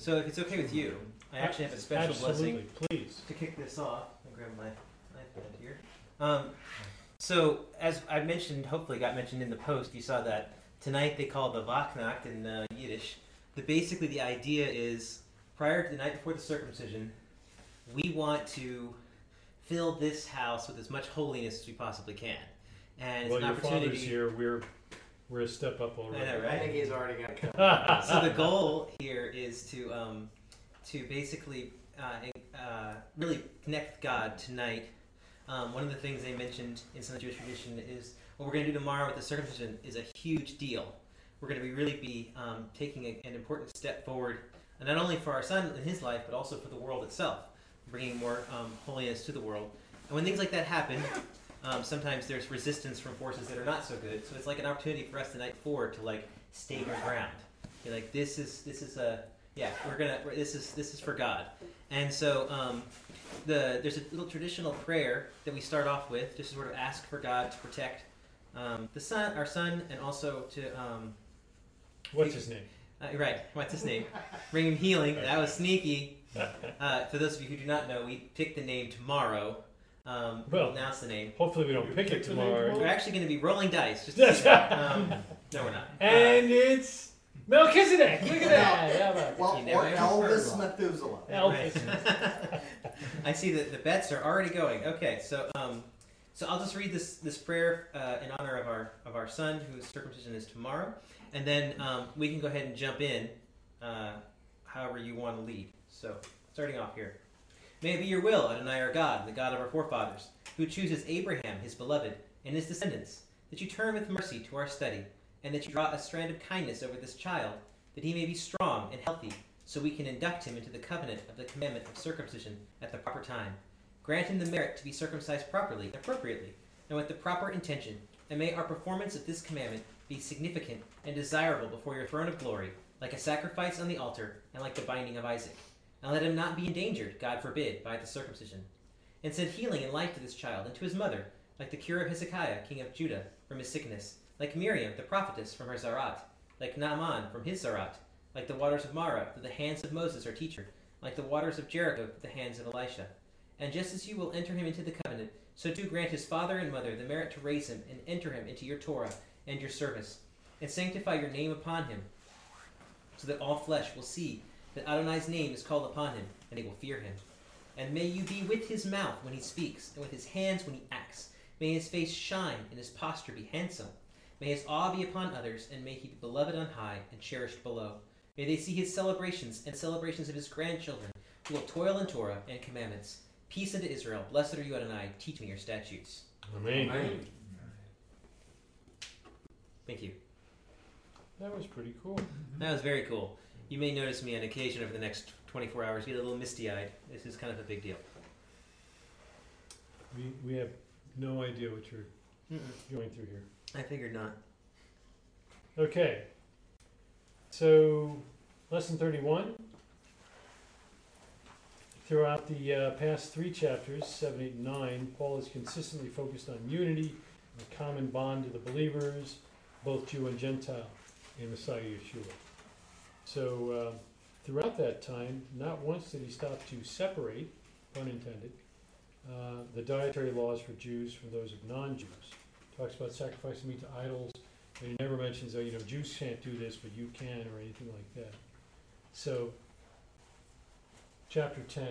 So if it's okay with you, I actually have a special Absolutely, blessing please. to kick this off. I'll grab my iPad here. Um, so as I mentioned, hopefully got mentioned in the post, you saw that tonight they call the Vachnacht in uh, Yiddish. The basically the idea is prior to the night before the circumcision, we want to fill this house with as much holiness as we possibly can, and it's Well, an your opportunity. father's here. We're we're a step up already. I know, I right? think he's already got it. so the goal here is to um, to basically uh, uh, really connect with God tonight. Um, one of the things they mentioned in some of the Jewish tradition is what we're going to do tomorrow with the circumcision is a huge deal. We're going to be really be um, taking a, an important step forward, and not only for our son in his life, but also for the world itself, bringing more um, holiness to the world. And when things like that happen, um, sometimes there's resistance from forces that are not so good. So it's like an opportunity for us tonight forward to like stake our ground. Be like, this is this is a yeah, we're gonna we're, this is this is for God. And so um, the there's a little traditional prayer that we start off with, just to sort of ask for God to protect um, the son, our son, and also to um, What's his name? uh, right, what's his name? Bring him healing. That was sneaky. Uh, for those of you who do not know, we pick the name tomorrow. Um, we'll Well- announce the name. Hopefully we don't You pick it pick the name tomorrow. tomorrow? We're actually going to be rolling dice. Just to see that. um, no, we're not. Uh, And it's Melchizedek. Look at that. How about Well, You never or Elvis Methuselah. Elvis. Right. I see that the bets are already going. Okay, so um, so I'll just read this this prayer uh, in honor of our of our son whose circumcision is tomorrow, and then um, we can go ahead and jump in, uh, however you want to lead. So starting off here, may it be your will, Adonai our God, the God of our forefathers, who chooses Abraham his beloved and his descendants, that you turn with mercy to our study, and that you draw a strand of kindness over this child, that he may be strong and healthy so we can induct him into the covenant of the commandment of circumcision at the proper time. Grant him the merit to be circumcised properly appropriately, and with the proper intention, and may our performance of this commandment be significant and desirable before your throne of glory, like a sacrifice on the altar and like the binding of Isaac. And let him not be endangered, God forbid, by the circumcision. And send healing and life to this child and to his mother, like the cure of Hezekiah, king of Judah, from his sickness, like Miriam, the prophetess, from her tzaraat, like Naaman from his tzaraat, like the waters of Marah, through the hands of Moses our teacher, like the waters of Jericho, through the hands of Elisha. And just as you will enter him into the covenant, so do grant his father and mother the merit to raise him and enter him into your Torah and your service, and sanctify your name upon him, so that all flesh will see that Adonai's name is called upon him, and they will fear him. And may you be with his mouth when he speaks, and with his hands when he acts. May his face shine, and his posture be handsome. May his awe be upon others, and may he be beloved on high and cherished below. May they see his celebrations and celebrations of his grandchildren, who will toil in Torah and commandments. Peace unto Israel. Blessed are you, Adonai. Teach me your statutes. Amen. Amen. Thank you. That was pretty cool. That was very cool. You may notice me on occasion over the next 24 hours get a little misty eyed. This is kind of a big deal. We we have no idea what you're Mm-mm. going through here. I figured not. Okay. So, lesson 31. Throughout the uh, past three chapters, 7, 8, and 9, Paul is consistently focused on unity, the common bond to the believers, both Jew and Gentile, in Messiah Yeshua. So, uh, throughout that time, not once did he stop to separate, pun intended, uh, the dietary laws for Jews from those of non Jews. Talks about sacrificing meat to idols, and he never mentions, oh, you know, Jews can't do this, but you can, or anything like that. So, chapter 10.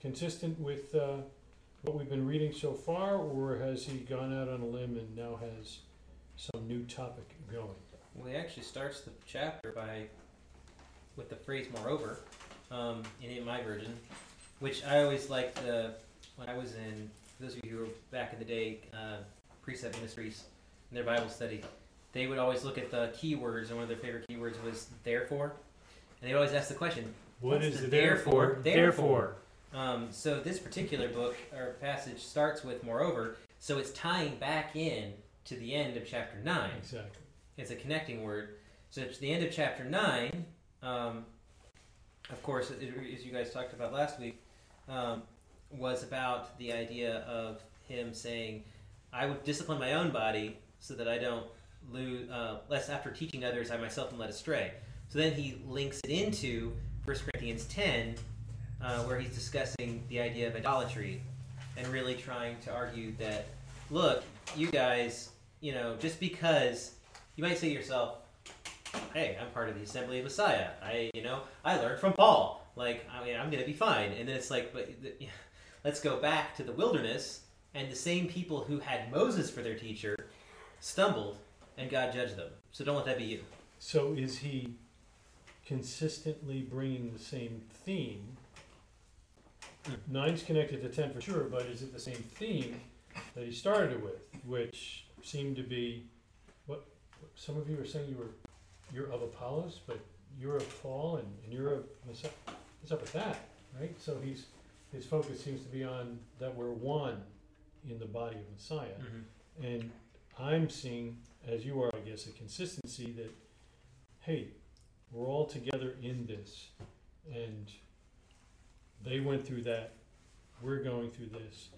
Consistent with uh, what we've been reading so far, or has he gone out on a limb and now has some new topic going? Well, he actually starts the chapter by with the phrase "moreover" um, in, my version, which I always liked the when I was in. For those of you who were back in the day, uh, precept ministries in their Bible study, they would always look at the keywords, and one of their favorite keywords was "therefore," and they always ask the question, What's is the the therefore? therefore? Um, so this particular book or passage starts with "moreover," so it's tying back in to the end of chapter nine. Exactly. It's a connecting word. So it's the end of chapter 9. Um, of course, as you guys talked about last week, um, was about the idea of him saying, I would discipline my own body so that I don't lose, uh, lest after teaching others, I myself am led astray. So then he links it into 1 Corinthians 10, uh, where he's discussing the idea of idolatry and really trying to argue that, look, you guys, you know, just because you might say to yourself, hey, I'm part of the Assembly of Messiah. I, you know, I learned from Paul. Like, I mean, I'm going to be fine. And then it's like, but let's go back to the wilderness, and the same people who had Moses for their teacher stumbled, and God judged them. So don't let that be you. So is he consistently bringing the same theme? Nine's connected to ten for sure, but is it the same theme that he started it with, which seemed to be some of you are saying you were you're of Apollos, but you're of Paul and, and you're of Messiah. What's up with that? Right? So he's his focus seems to be on that we're one in the body of Messiah. Mm-hmm. And I'm seeing, as you are, I guess, a consistency that, hey, we're all together in this. And they went through that. We're going through this.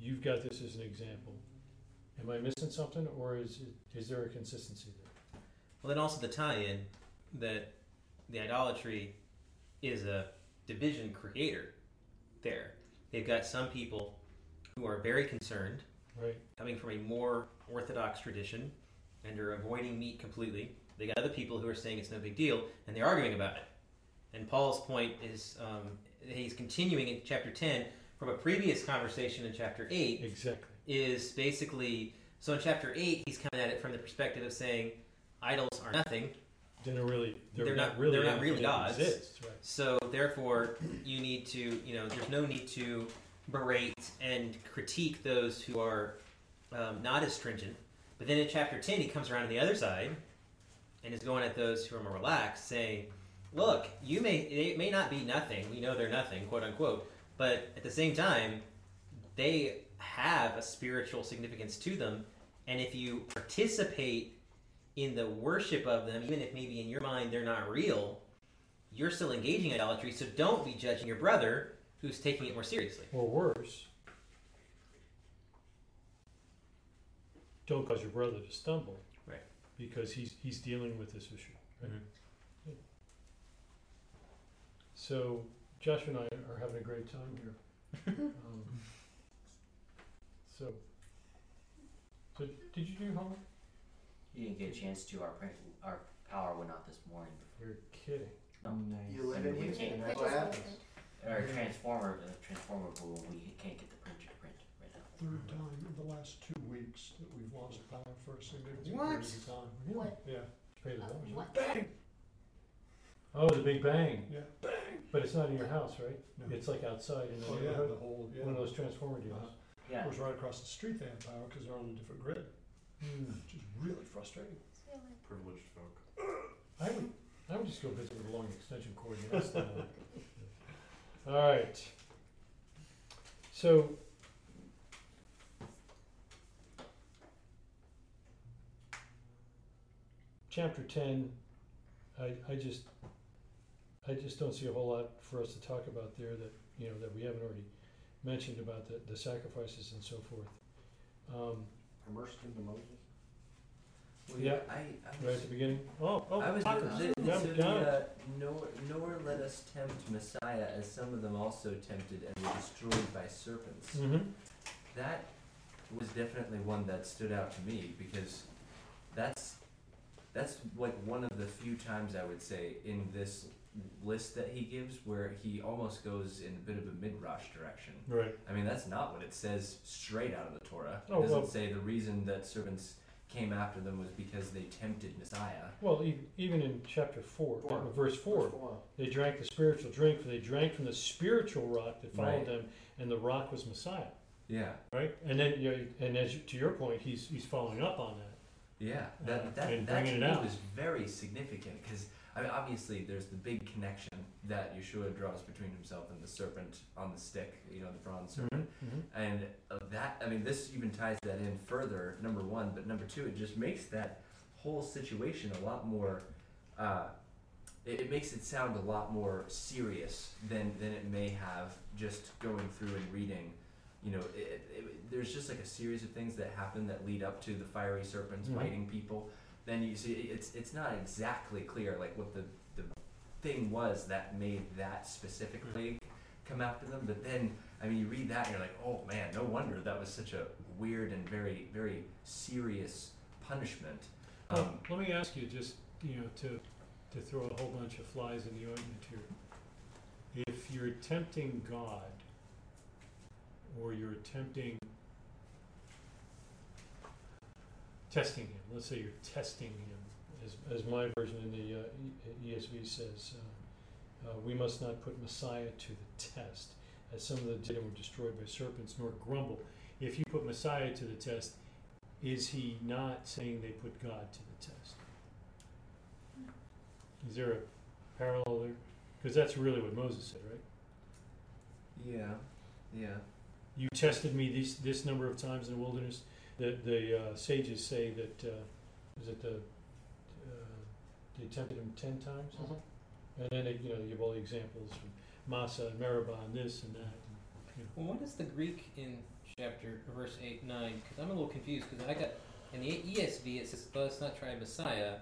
You've got this as an example. Am I missing something, or is it, is there a consistency there? Well, then also the tie-in that the idolatry is a division creator. There, they've got some people who are very concerned, Right. coming from a more orthodox tradition, and are avoiding meat completely. They got other people who are saying it's no big deal, and they're arguing about it. And Paul's point is um, he's continuing in chapter 10 from a previous conversation in chapter 8 Exactly. Is basically so in chapter 8 he's coming at it from the perspective of saying idols are nothing They're not really. They're, They're not, not- really. they're not really gods. Right. so therefore you need to you know there's no need to berate and critique those who are um, not as stringent but then in chapter 10 he comes around on the other side and is going at those who are more relaxed saying look you may it may not be nothing we know they're nothing quote unquote but at the same time they have a spiritual significance to them and if you participate in the worship of them even if maybe in your mind they're not real you're still engaging in idolatry so don't be judging your brother who's taking it more seriously Or worse, don't cause your brother to stumble. Right. Because he's, he's dealing with this issue. Right? Mhm. So Josh and I are having a great time here. Um, So, so did you do your homework? You didn't get a chance to. Our print, our power went out this morning. You're kidding. You live in We here, can't- that's what happens. Our transformer, the transformer boom, we can't get the printer to print right now. third time in the last two weeks that we've lost power for a significant What? period of time. Yeah, What? Yeah, Pay the Uh, bills, what? bang, Oh, the big bang. yeah, bang. But it's not in your house, right? No. It's like outside in the Oh, yeah, the whole, yeah. One of those transformer deals. Uh, Yeah. Of course, right across the street they have power because they're on a different grid, Hmm. which is really frustrating. Privileged folk. I would, I would just go visit with a long extension cord and ask them. All right. So. Chapter ten, I, I just, I just don't see a whole lot for us to talk about there that, you know, that we haven't already mentioned about the, the sacrifices and so forth. Um, Immersed into Moses. Yeah. I, I right was, at the beginning, oh, oh, I was Marcus. the, Yeah, the, uh, nor, nor let us tempt Messiah, as some of them also tempted and were destroyed by serpents. Mhm. That was definitely one that stood out to me because that's that's like one of the few times I would say in this list that he gives where he almost goes in a bit of a midrash direction. right, I mean, that's not what it says straight out of the Torah. It Oh, doesn't well- say the reason that servants came after them was because they tempted Messiah. well, even, even in chapter four, Four. verse four, Verse four. They drank the spiritual drink, for they drank from the spiritual rock that followed Right. them, and the rock was Messiah. Yeah, Right, and then you know, and as to your point, he's he's following up on that. yeah. Uh, That that, and that bringing to me out. was very significant because I mean, obviously there's the big connection that Yeshua draws between himself and the serpent on the stick, you know, the bronze serpent. And uh, that, I mean, this even ties that in further, number one, but number two, it just makes that whole situation a lot more, uh, it, it makes it sound a lot more serious than, than it may have just going through and reading. You know, it, it, there's just like a series of things that happen that lead up to the fiery serpents Mhm. biting people. Then you see, it's, it's not exactly clear, like what the, the thing was that made that specific plague come after them. But then, I mean, you read that and you're like, oh man, no wonder that was such a weird and very, very serious punishment. Well, Um, let me ask you, just, you know, to, to throw a whole bunch of flies in the ointment here. If you're tempting God, or you're attempting testing him, let's say you're testing him, as, as my version in the uh, ESV says, uh, uh, we must not put Messiah to the test, as some of the did and were destroyed by serpents, nor grumble. If you put Messiah to the test, is he not saying they put God to the test? Is there a parallel there? Because that's really what Moses said, right? yeah, yeah. You tested me this this number of times in the wilderness. The the uh, sages say that uh, is it the uh, they tempted him ten times, and then they, you know you give all the examples from Massah and Meribah and this and that. And, you know. Well, what is the Greek in chapter verse eight nine? Because I'm a little confused. Because I got in the ESV it says, "Let us not try Messiah,"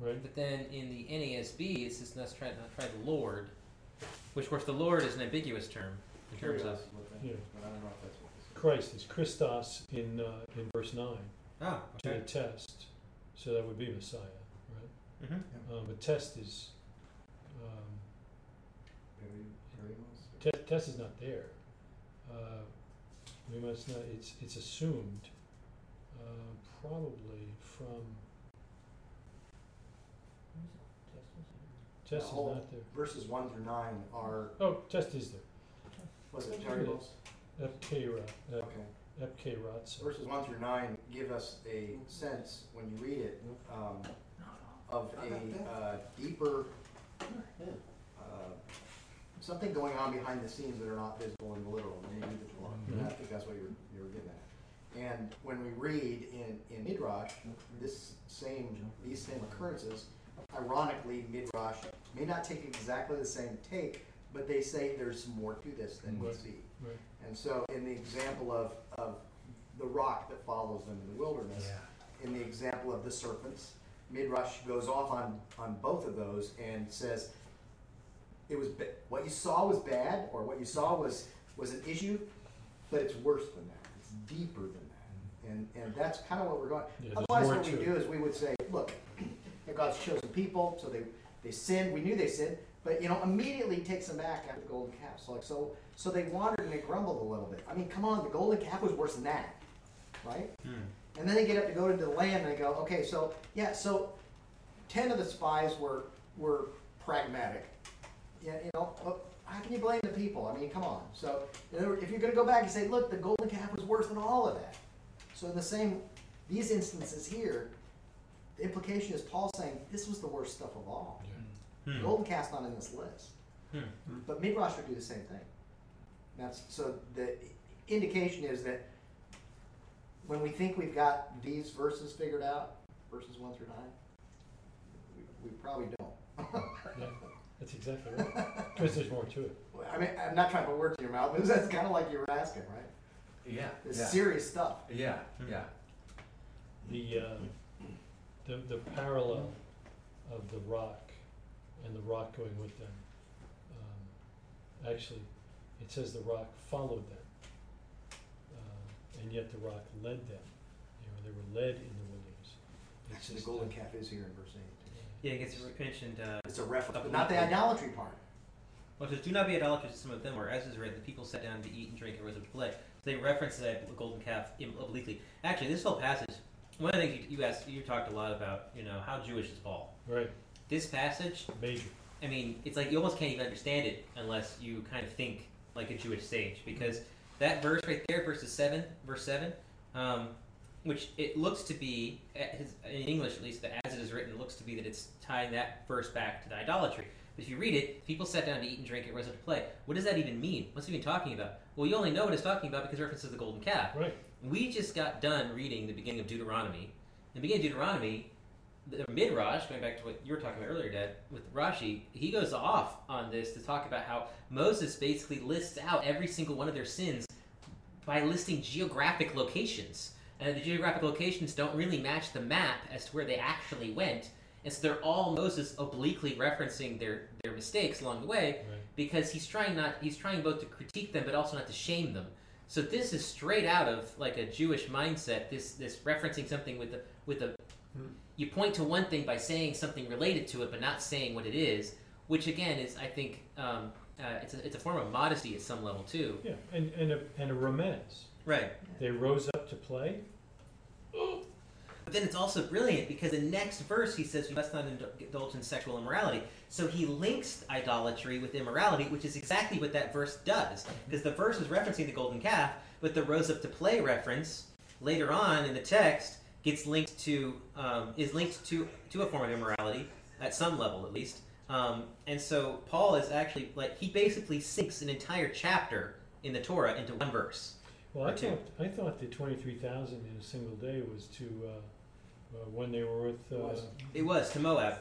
Right? but then in the NASB it says, "Let us try not try the Lord," which of course the Lord is an ambiguous term in terms of. Curious what that- Yeah. But I don't know if that's what this is. Christ is Christos in uh, in verse nine Ah, to the test, so that would be Messiah, right? Mm-hmm. Um, but test is um, Peri- Te- test is not there. Uh, we must not, it's, it's assumed, uh, probably from, test is not there. verses one through nine are, Oh, test is there. was it Here it Teribos? Epkera, uh, Okay. Epkeratsa. Verses one through nine give us a sense, when you read it, um, of a, uh, deeper, uh, something going on behind the scenes that are not visible in the literal, when you the Torah. And I think that's what you were, you were getting at. And when we read in, in Midrash, this same, these same occurrences, ironically, Midrash may not take exactly the same take, but they say there's more to this than we Right. see. Right. And so in the example of, of the rock that follows them in the wilderness, in the example of the serpents, Midrash goes off on, on both of those and says, it was, ba- what you saw was bad, or what you saw was, was an issue, but it's worse than that. It's deeper than that. And, and that's kind of what we're going, Yeah, otherwise what we do is we would say, look, God's chosen people, so they, they sinned, we knew they sinned, but you know, immediately takes them back after the golden calf. So like, so, so they wandered and they grumbled a little bit. I mean, come on, the golden calf was worse than that, right? Hmm. And then they get up to go to the land and they go, okay, so yeah, so ten of the spies were were pragmatic. Yeah, you know, how can you blame the people? I mean, come on. So in other words, if you're going to go back and say, look, the golden calf was worse than all of that. So in the same these instances here, the implication is Paul saying this was the worst stuff of all. Yeah. Hmm. Golden calf's not in this list. Hmm. But Midrash would do the same thing. That's so the indication is that when we think we've got these verses figured out, verses one through nine, we, we probably don't. Yeah, that's exactly right. Because there's more to it. I mean, I'm not trying to put words in your mouth, but that's kind of like you were asking, right? Yeah. It's yeah. serious stuff. Yeah. Hmm. Yeah. The, uh, the, the parallel of the rock and the rock going with them. Um, actually, it says the rock followed them. Uh, and yet the rock led them. You know, they were led in the wilderness. It's Actually, the golden uh, calf is here in verse eight. Yeah, it gets mentioned. Uh, It's a reference, but not the idolatry part. Well, it says, "Do not be idolaters to some of them, or as is written, the people sat down to eat and drink and rose up to play." So they reference that golden calf obliquely. Actually, this whole passage. One of the things you, you asked, you talked a lot about, you know, how Jewish is Paul. Right, This passage, major. I mean, it's like you almost can't even understand it unless you kind of think like a Jewish sage, because that verse right there, verses seven, verse seven, um, which it looks to be, his, in English at least, that as it is written, it looks to be that it's tying that verse back to the idolatry. But if you read it, people sat down to eat and drink and rose up to play. What does that even mean? What's it even talking about? Well, you only know what it's talking about because it references the golden calf. Right. We just got done reading the beginning of Deuteronomy. In the beginning of Deuteronomy, the Midrash, going back to what you were talking about earlier, Dad, with Rashi, he goes off on this to talk about how Moses basically lists out every single one of their sins by listing geographic locations. And the geographic locations don't really match the map as to where they actually went. And so they're all Moses obliquely referencing their, their mistakes along the way Right. because he's trying not he's trying both to critique them but also not to shame them. So this is straight out of like a Jewish mindset. This this referencing something with the with a. you point to one thing by saying something related to it but not saying what it is, which again is I think um, uh, it's a, it's a form of modesty at some level too. Yeah, and, and a, and a remez. Right. They rose up to play. But then it's also brilliant because the next verse he says we must not indulge in sexual immorality. So he links idolatry with immorality, which is exactly what that verse does. Because the verse is referencing the golden calf, but the rose up to play reference later on in the text gets linked to um, is linked to to a form of immorality at some level at least. Um, and so Paul is actually like he basically sinks an entire chapter in the Torah into one verse. Well, I two. thought, I thought the twenty-three thousand in a single day was to, uh, uh, when they were with, uh, Was. It was to Moab,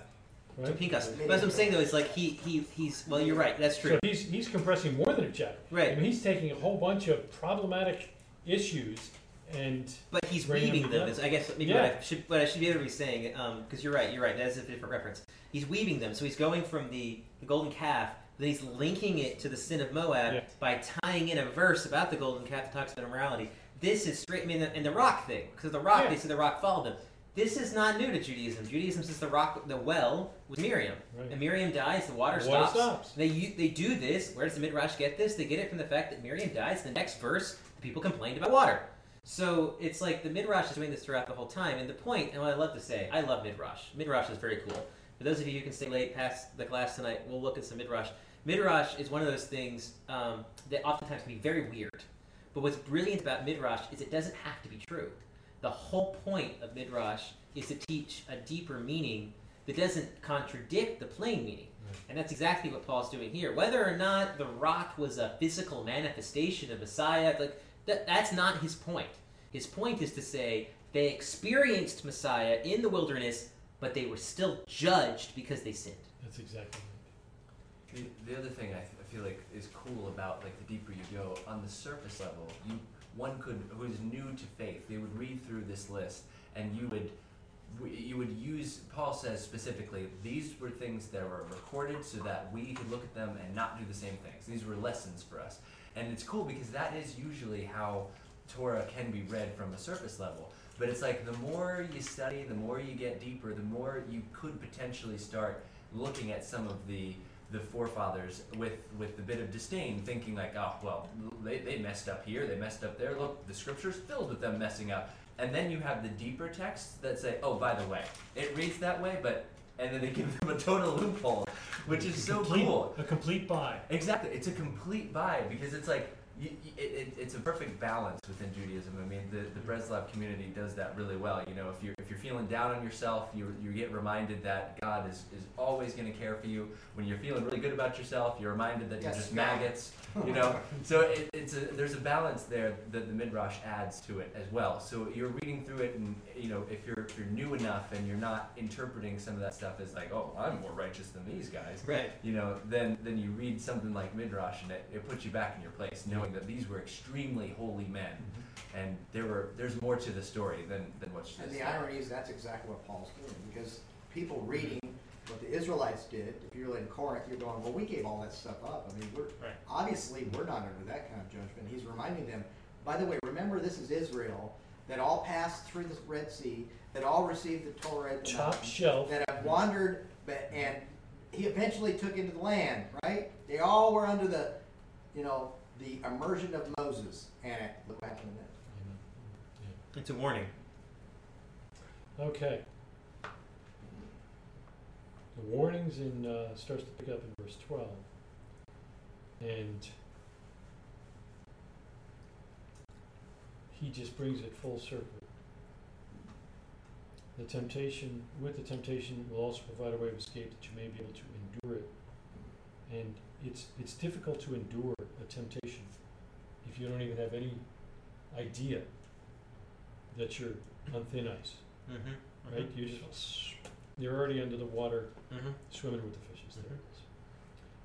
to right? Pinchas. But as I'm saying though, it's like he he he's well, you're right. That's true. So he's, he's compressing more than a chapter. I Right. mean, he's taking a whole bunch of problematic issues and, But he's them weaving them. Is I guess maybe Yeah. what I should what I should be able to be saying um, because you're right. You're right. That is a different reference. He's weaving them. So he's going from the, the golden calf. Then he's linking it to the sin of Moab Yeah. by tying in a verse about the golden calf that talks about immorality. This is straight. I mean, and the rock thing because the rock Yeah. they say the rock followed them. This is not new to Judaism. Judaism says the rock, the well was Miriam. Right. And Miriam dies, the water The water stops. stops. They they do this. Where does the midrash get this? They get it from the fact that Miriam dies. The next verse, the people complained about water. So it's like the midrash is doing this throughout the whole time. And the point, and what I love to say, I love midrash. Midrash is very cool. For those of you who can stay late past the class tonight, we'll look at some midrash. Midrash is one of those things um, that oftentimes can be very weird. But what's brilliant about midrash is it doesn't have to be true. The whole point of midrash is to teach a deeper meaning that doesn't contradict the plain meaning. Right. And that's exactly what Paul's doing here. Whether or not the rock was a physical manifestation of Messiah, like that, that's not his point. His point is to say they experienced Messiah in the wilderness, but they were still judged because they sinned. that's exactly right. The, the other thing I, th- I feel like is cool about like the deeper you go on the surface level, you one could who is new to faith, they would read through this list and you would you would use Paul says specifically these were things that were recorded so that we could look at them and not do the same things. These were lessons for us, and it's cool because that is usually how Torah can be read from a surface level. But it's like the more you study, the more you get deeper, the more you could potentially start looking at some of the the forefathers with with a bit of disdain, thinking like, oh well, they, they messed up here, they messed up there. Look, the scripture's filled with them messing up. And then you have the deeper texts that say, oh, by the way, it reads that way, but and then they give them a total loophole, which is so Complete- cool. A complete buy. Exactly, it's a complete buy because it's like you, it, it, it's a perfect balance within Judaism. I mean, the, the Breslov community does that really well. You know, if you're if you're feeling down on yourself, you you get reminded that God is, is always going to care for you. When you're feeling really good about yourself, you're reminded that Yes, you're just God. maggots. You know, so it, it's a there's a balance there that the midrash adds to it as well. So you're reading through it, and you know, if you're if you're new enough and you're not interpreting some of that stuff as like, oh, I'm more righteous than these guys Right. you know, then then you read something like Midrash and it, it puts you back in your place, knowing that these were extremely holy men, mm-hmm. and there were there's more to the story than than what's just. And the irony is that's exactly what Paul's doing because people mm-hmm. reading what the Israelites did, if you're in Corinth, you're going, well, we gave all that stuff up. I mean, we're Right. obviously we're not under that kind of judgment. He's reminding them, by the way, remember this is Israel that all passed through the Red Sea, that all received the Torah at the Top mountain, shelf. that have wandered, but and he eventually took into the land. Right? They all were under the, you know, the immersion of Moses, and look what happened then. It's a warning. Okay. The warnings in, uh, starts to pick up in verse twelve. And he just brings it full circle. The temptation, with the temptation will also provide a way of escape that you may be able to endure it. And it's, it's difficult to endure a temptation if you don't even have any idea that you're on thin ice Mm-hmm. right? You just you're already under the water, Mm-hmm. swimming with the fishes. There it is.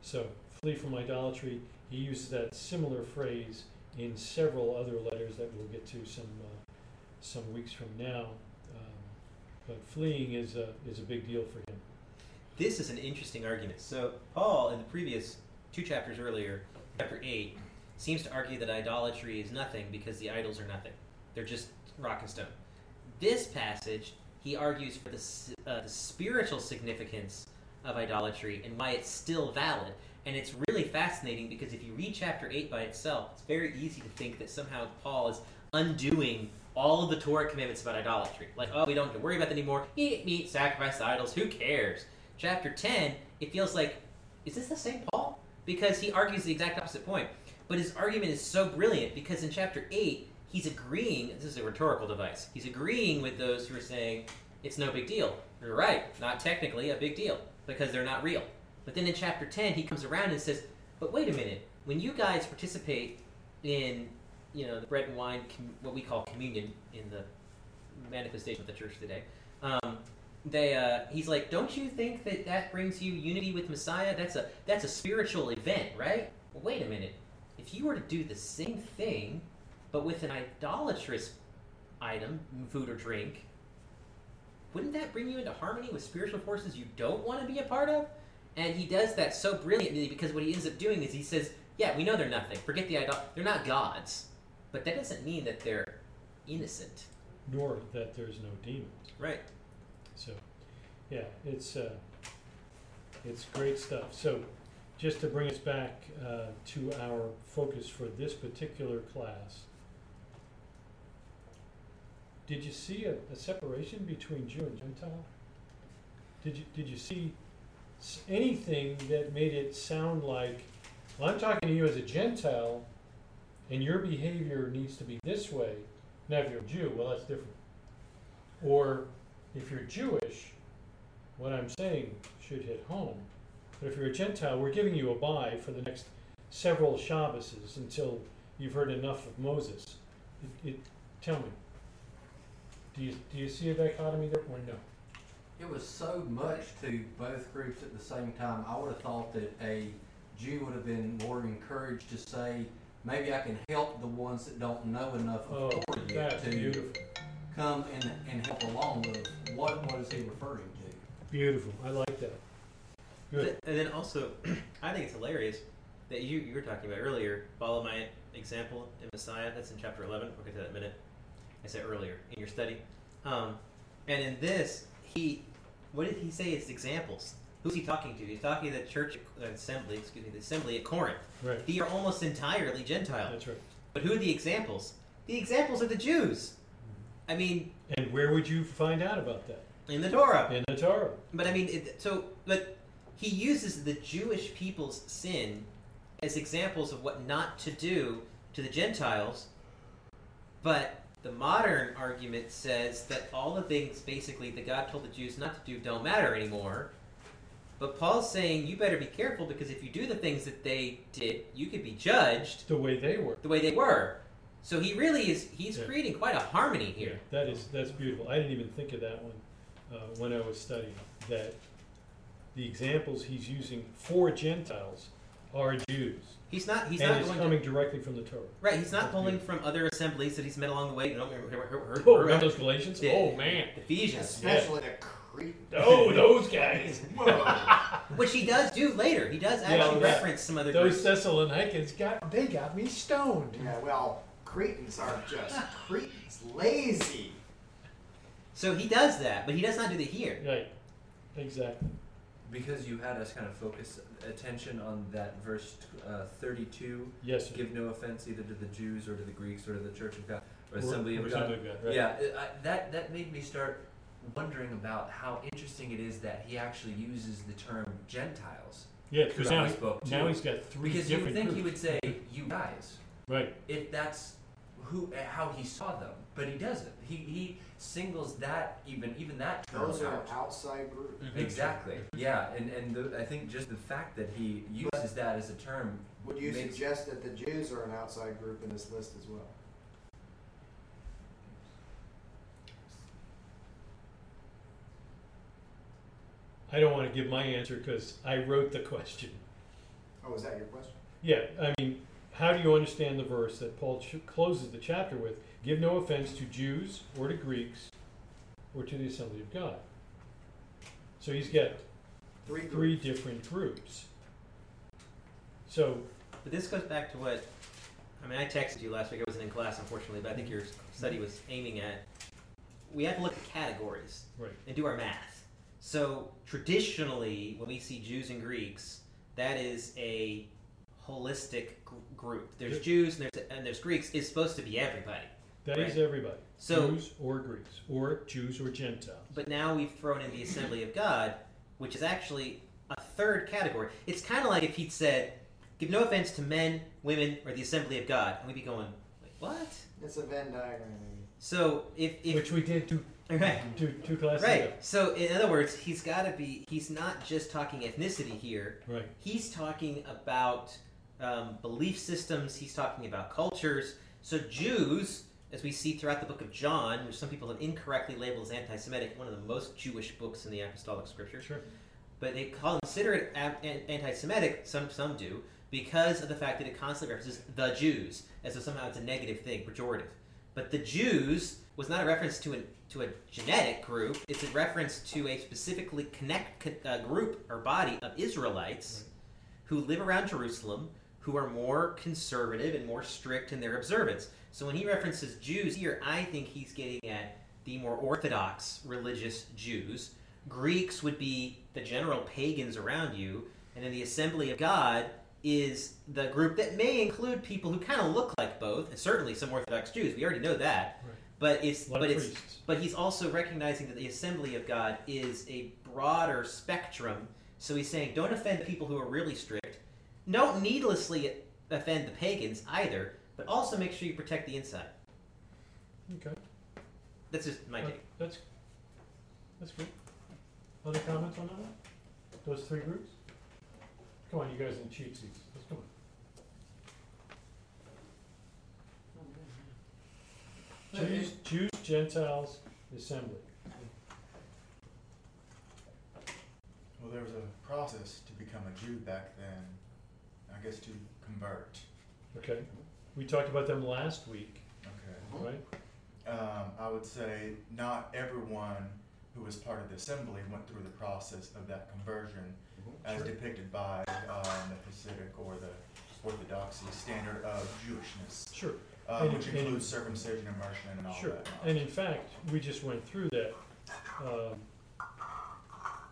So flee from idolatry. He uses that similar phrase in several other letters that we'll get to some uh, some weeks from now. Um, but fleeing is a is a big deal for him. this is an interesting argument. So Paul, in the previous two chapters earlier, chapter eight, seems to argue that idolatry is nothing because the idols are nothing; they're just rock and stone. This passage, he argues for the, uh, the spiritual significance of idolatry and why it's still valid. And it's really fascinating because if you read chapter 8 by itself, it's very easy to think that somehow Paul is undoing all of the Torah commandments about idolatry. Like, oh, we don't have to worry about that anymore. Eat meat, sacrifice to idols, who cares? Chapter 10, it feels like, is this the same Paul? Because he argues the exact opposite point. But his argument is so brilliant because in chapter 8, he's agreeing, this is a rhetorical device, he's agreeing with those who are saying, it's no big deal. You're right, not technically a big deal because they're not real. But then in chapter 10, he comes around and says, but wait a minute, when you guys participate in, you know, the bread and wine, what we call communion in the manifestation of the church today, um, they, uh, he's like, don't you think that that brings you unity with Messiah? That's a, that's a spiritual event, right? Well, wait a minute. If you were to do the same thing, but with an idolatrous item, food or drink, wouldn't that bring you into harmony with spiritual forces you don't want to be a part of? And he does that so brilliantly because what he ends up doing is he says, "Yeah, we know they're nothing. Forget the idol. They're not gods, but that doesn't mean that they're innocent." Nor that there's no demons. Right. Yeah, it's uh, it's great stuff. So, just to bring us back uh, to our focus for this particular class, did you see a, a separation between Jew and Gentile? Did you did you see anything that made it sound like, well, I'm talking to you as a Gentile, and your behavior needs to be this way. Now, if you're a Jew, well, that's different. Or if you're Jewish, what I'm saying should hit home. But if you're a Gentile, we're giving you a buy for the next several Shabbases until you've heard enough of Moses. It, it, tell me, do you, do you see a dichotomy there or no? It was so much to both groups at the same time. I would have thought that a Jew would have been more encouraged to say, maybe I can help the ones that don't know enough Oh, of Torah yet that's to beautiful. come and, and help along with what, what is he referring to? Beautiful. I like that. Good. And then also, I think it's hilarious that you you were talking about earlier. Follow my example in Messiah. That's in chapter eleven. We'll get to that in a minute. I said earlier in your study. Um, and in this, he, what did he say? It's examples. Who's he talking to? He's talking to the church assembly. Excuse me, the assembly at Corinth. Right. They are almost entirely Gentile. That's right. But who are the examples? The examples are the Jews. I mean, And where would you find out about that? In the Torah. In the Torah. But I mean, it, so but he uses the Jewish people's sin as examples of what not to do to the Gentiles. But the modern argument says that all the things basically that God told the Jews not to do don't matter anymore. But Paul's saying you better be careful because if you do the things that they did, you could be judged The way they were. the way they were. So he really is he's Yeah. creating quite a harmony Yeah, here. that is that's beautiful. I didn't even think of that one uh, when I was studying. That the examples he's using for Gentiles are Jews, He's not he's and not it's going coming to, directly from the Torah. right. He's not That's pulling beautiful. from other assemblies that he's met along the way. Don't heard, heard, heard, Oh, heard remember about those Galatians? the- Oh man! Ephesians, Especially the Cretans. Oh, those guys! Which he does do later. He does Yeah, actually that- reference some other Those groups. Thessalonians got they got me stoned. Yeah, well, Cretans are just Cretans, lazy. So he does that, but he does not do that here. Right, exactly. Because you had us kind of focus attention on that verse uh, 32 Yes. sir. give no offense either to the Jews or to the Greeks or to the Church of God or Or- Assembly or of God. Assembly of God, right. Yeah, it- I, that that made me start wondering about how interesting it is that he actually uses the term Gentiles. Yeah, because now, I he- spoke to. now he's got three Because you would different think he would say you guys Right. if that's who uh, how he saw them, but he doesn't. He he singles that even even that term Those are out. an outside group. Mhm. Exactly. Yeah, and and the, I think just the fact that he uses that as a term. Would you makes- suggest that the Jews are an outside group in this list as well? I don't want to give my answer because I wrote the question. Oh, is that your question? Yeah, I mean, how do you understand the verse that Paul ch- closes the chapter with? Give no offense to Jews or to Greeks or to the assembly of God. So he's got Three groups. different groups. So, But this goes back to what I mean. I texted you last week. I wasn't in class, unfortunately, but I think your study was aiming at. We have to look at categories right, and do our math. So traditionally, when we see Jews and Greeks, that is a holistic gr- group. There's Yep. Jews and there's and there's Greeks. It's supposed to be everybody. that is Right. everybody. So- Jews or Greeks, or Jews or Gentiles. But now we've thrown in the Assembly of God, which is actually a third category. It's kind of like if he'd said, "Give no offense to men, women, or the Assembly of God," and we'd be going, Wait, "What?" It's a Venn diagram. So if if Which we did two, right. two, two classes Right. ago. So in other words, he's got to be. He's not just talking ethnicity here. Right. He's talking about um, belief systems. He's talking about cultures. So Jews, as we see throughout the book of John, which some people have incorrectly labeled as anti-Semitic, one of the most Jewish books in the Apostolic Scripture, Sure. but they consider it anti-Semitic. Some some do because of the fact that it constantly references the Jews as though somehow it's a negative thing, pejorative. But the Jews was not a reference to a to a genetic group. It's a reference to a specifically connect uh, group or body of Israelites who live around Jerusalem, who are more conservative and more strict in their observance. So when he references Jews here, I think he's getting at the more orthodox religious Jews. Greeks would be the general pagans around you, and then the Assembly of God is the group that may include people who kind of look like both, and certainly some Orthodox Jews. We already know that, Right. but it's but it's priests. but he's also recognizing that the Assembly of God is a broader spectrum. So he's saying, don't offend people who are really strict. Don't needlessly offend the pagans either, but also make sure you protect the inside. Okay. That's just my Uh, take. That's, that's good. Other comments on that? Those three groups? Come on, you guys in cheat seats. Let's go. Jews, Jews, Gentiles, Assembly. Well, there was a process to become a Jew back then, I guess to convert. Okay. We talked about them last week, Okay. right? Um, I would say not everyone who was part of the assembly went through the process of that conversion as Sure. depicted by um, the Hasidic or the Orthodoxy standard of Jewishness, Sure. uh, And- which and- includes circumcision, immersion, and all that. Sure. that. And in fact, we just went through that. Um,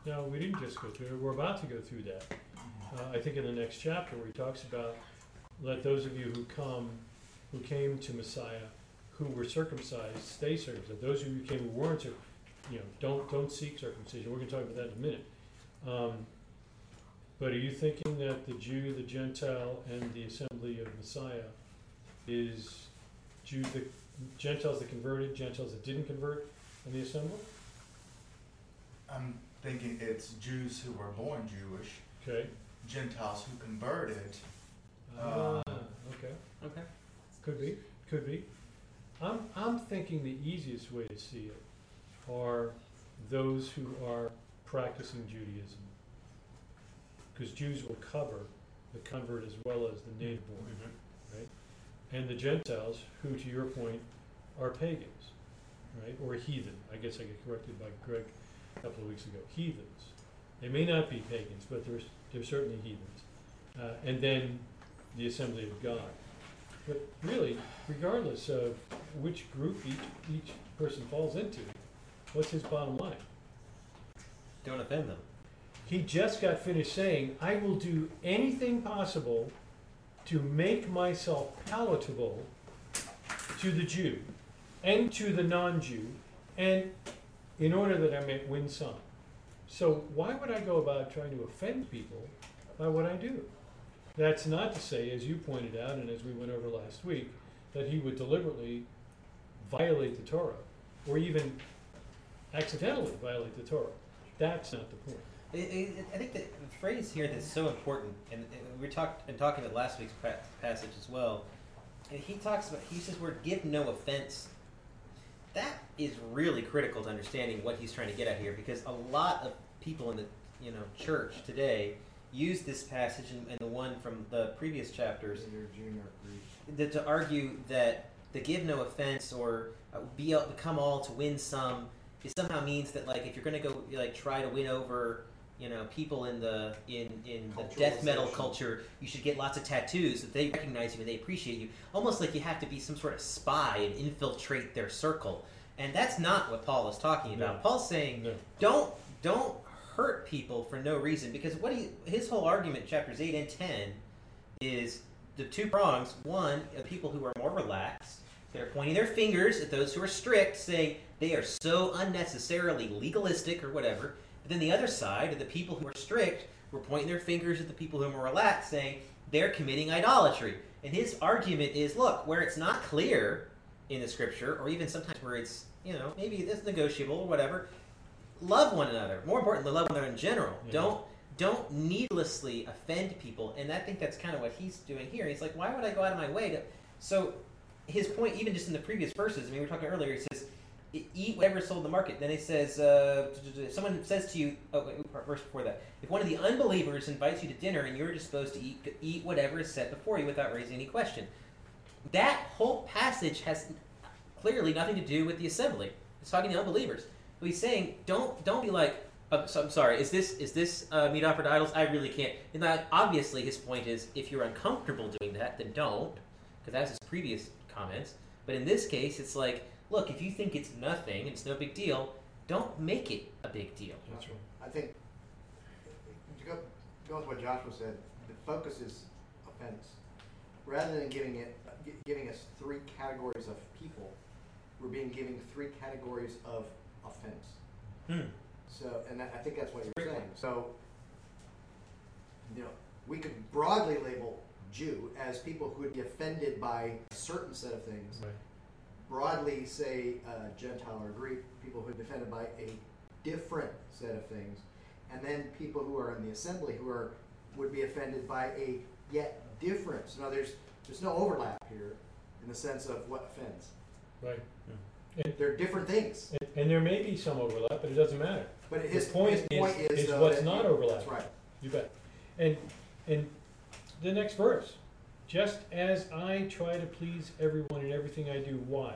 no, we didn't just go through it. We're about to go through that. Uh, I think in the next chapter where he talks about, let those of you who come, who came to Messiah, who were circumcised, stay circumcised. Those of you who came who weren't, you know, don't don't seek circumcision. We're going to talk about that in a minute. Um, but are you thinking that the Jew, the Gentile, and the assembly of Messiah is Jews that Gentiles that converted, Gentiles that didn't convert in the assembly? I'm thinking it's Jews who were born Jewish, Okay. Gentiles who converted. Ah, Um, okay. Okay. Could be, could be. I'm, I'm thinking the easiest way to see it are those who are practicing Judaism. Because Jews will cover the convert as well as the native born, right? And the Gentiles, who to your point, are pagans, right? Or heathen. I guess I get corrected by Greg a couple of weeks ago. Heathens. They may not be pagans, but they're, they're certainly heathens. Uh, and then the assembly of God. But really, regardless of which group each, each person falls into, what's his bottom line? Don't offend them. He just got finished saying, I will do anything possible to make myself palatable to the Jew and to the non Jew, and in order that I may win some. So, why would I go about trying to offend people by what I do? That's not to say, as you pointed out, and as we went over last week, that he would deliberately violate the Torah or even accidentally violate the Torah. That's not the point. I, think the phrase here that's so important, and, we talked and talking about last week's passage as well. He talks about he says, word "give no offense." That is really critical to understanding what he's trying to get at here, because a lot of people in the you know church today use this passage and, and the one from the previous chapters that to argue that the give no offense or uh, be become all to win some it somehow means that like if you're going to go like try to win over you know, people in the in in the death metal culture, you should get lots of tattoos that they recognize you and they appreciate you. Almost like you have to be some sort of spy and infiltrate their circle. And that's not what Paul is talking about. No. Paul's saying No. don't don't hurt people for no reason because what he his whole argument chapters 8 and 10 is the two prongs one of people who are more relaxed they're pointing their fingers at those who are strict saying they are so unnecessarily legalistic or whatever but then the other side the people who are strict were pointing their fingers at the people who are relaxed saying they're committing idolatry and his argument is look where it's not clear in the scripture or even sometimes where it's you know maybe it's negotiable or whatever love one another. More importantly, love one another in general. Yeah. Don't don't needlessly offend people. And I think that's kind of what he's doing here. He's like, why would I go out of my way to? So his point, even just in the previous verses, I mean, we were talking earlier. He says, "E- "Eat whatever is sold in the market." Then he says, uh, "Someone says to you, oh, wait, verse before that, if one of the unbelievers invites you to dinner and you're disposed to eat eat whatever is set before you without raising any question." That whole passage has clearly nothing to do with the assembly. It's talking to unbelievers. But he's saying, don't don't be like, uh, so, I'm sorry, is this is this uh, meat offered to idols? I really can't. And that obviously his point is, if you're uncomfortable doing that, then don't, because that's his previous comments. But in this case, it's like, look, if you think it's nothing, it's no big deal, don't make it a big deal. That's right. I think, to go, go with what Joshua said, the focus is offense. Rather than giving it, giving us three categories of people, we're being giving three categories of offense. Hmm. So, and that, I think that's what you're saying. So, you know, we could broadly label Jew as people who would be offended by a certain set of things. Right. Broadly say uh, Gentile or Greek, people who are offended by a different set of things. And then people who are in the assembly who are would be offended by a yet different. So now there's there's no overlap here in the sense of what offends. Right. They're different things. And, and there may be some overlap, but it doesn't matter. But his, point his point is- is, is what's that not you- overlap. That's right. You bet. And and the next verse, just as I try to please everyone in everything I do, why?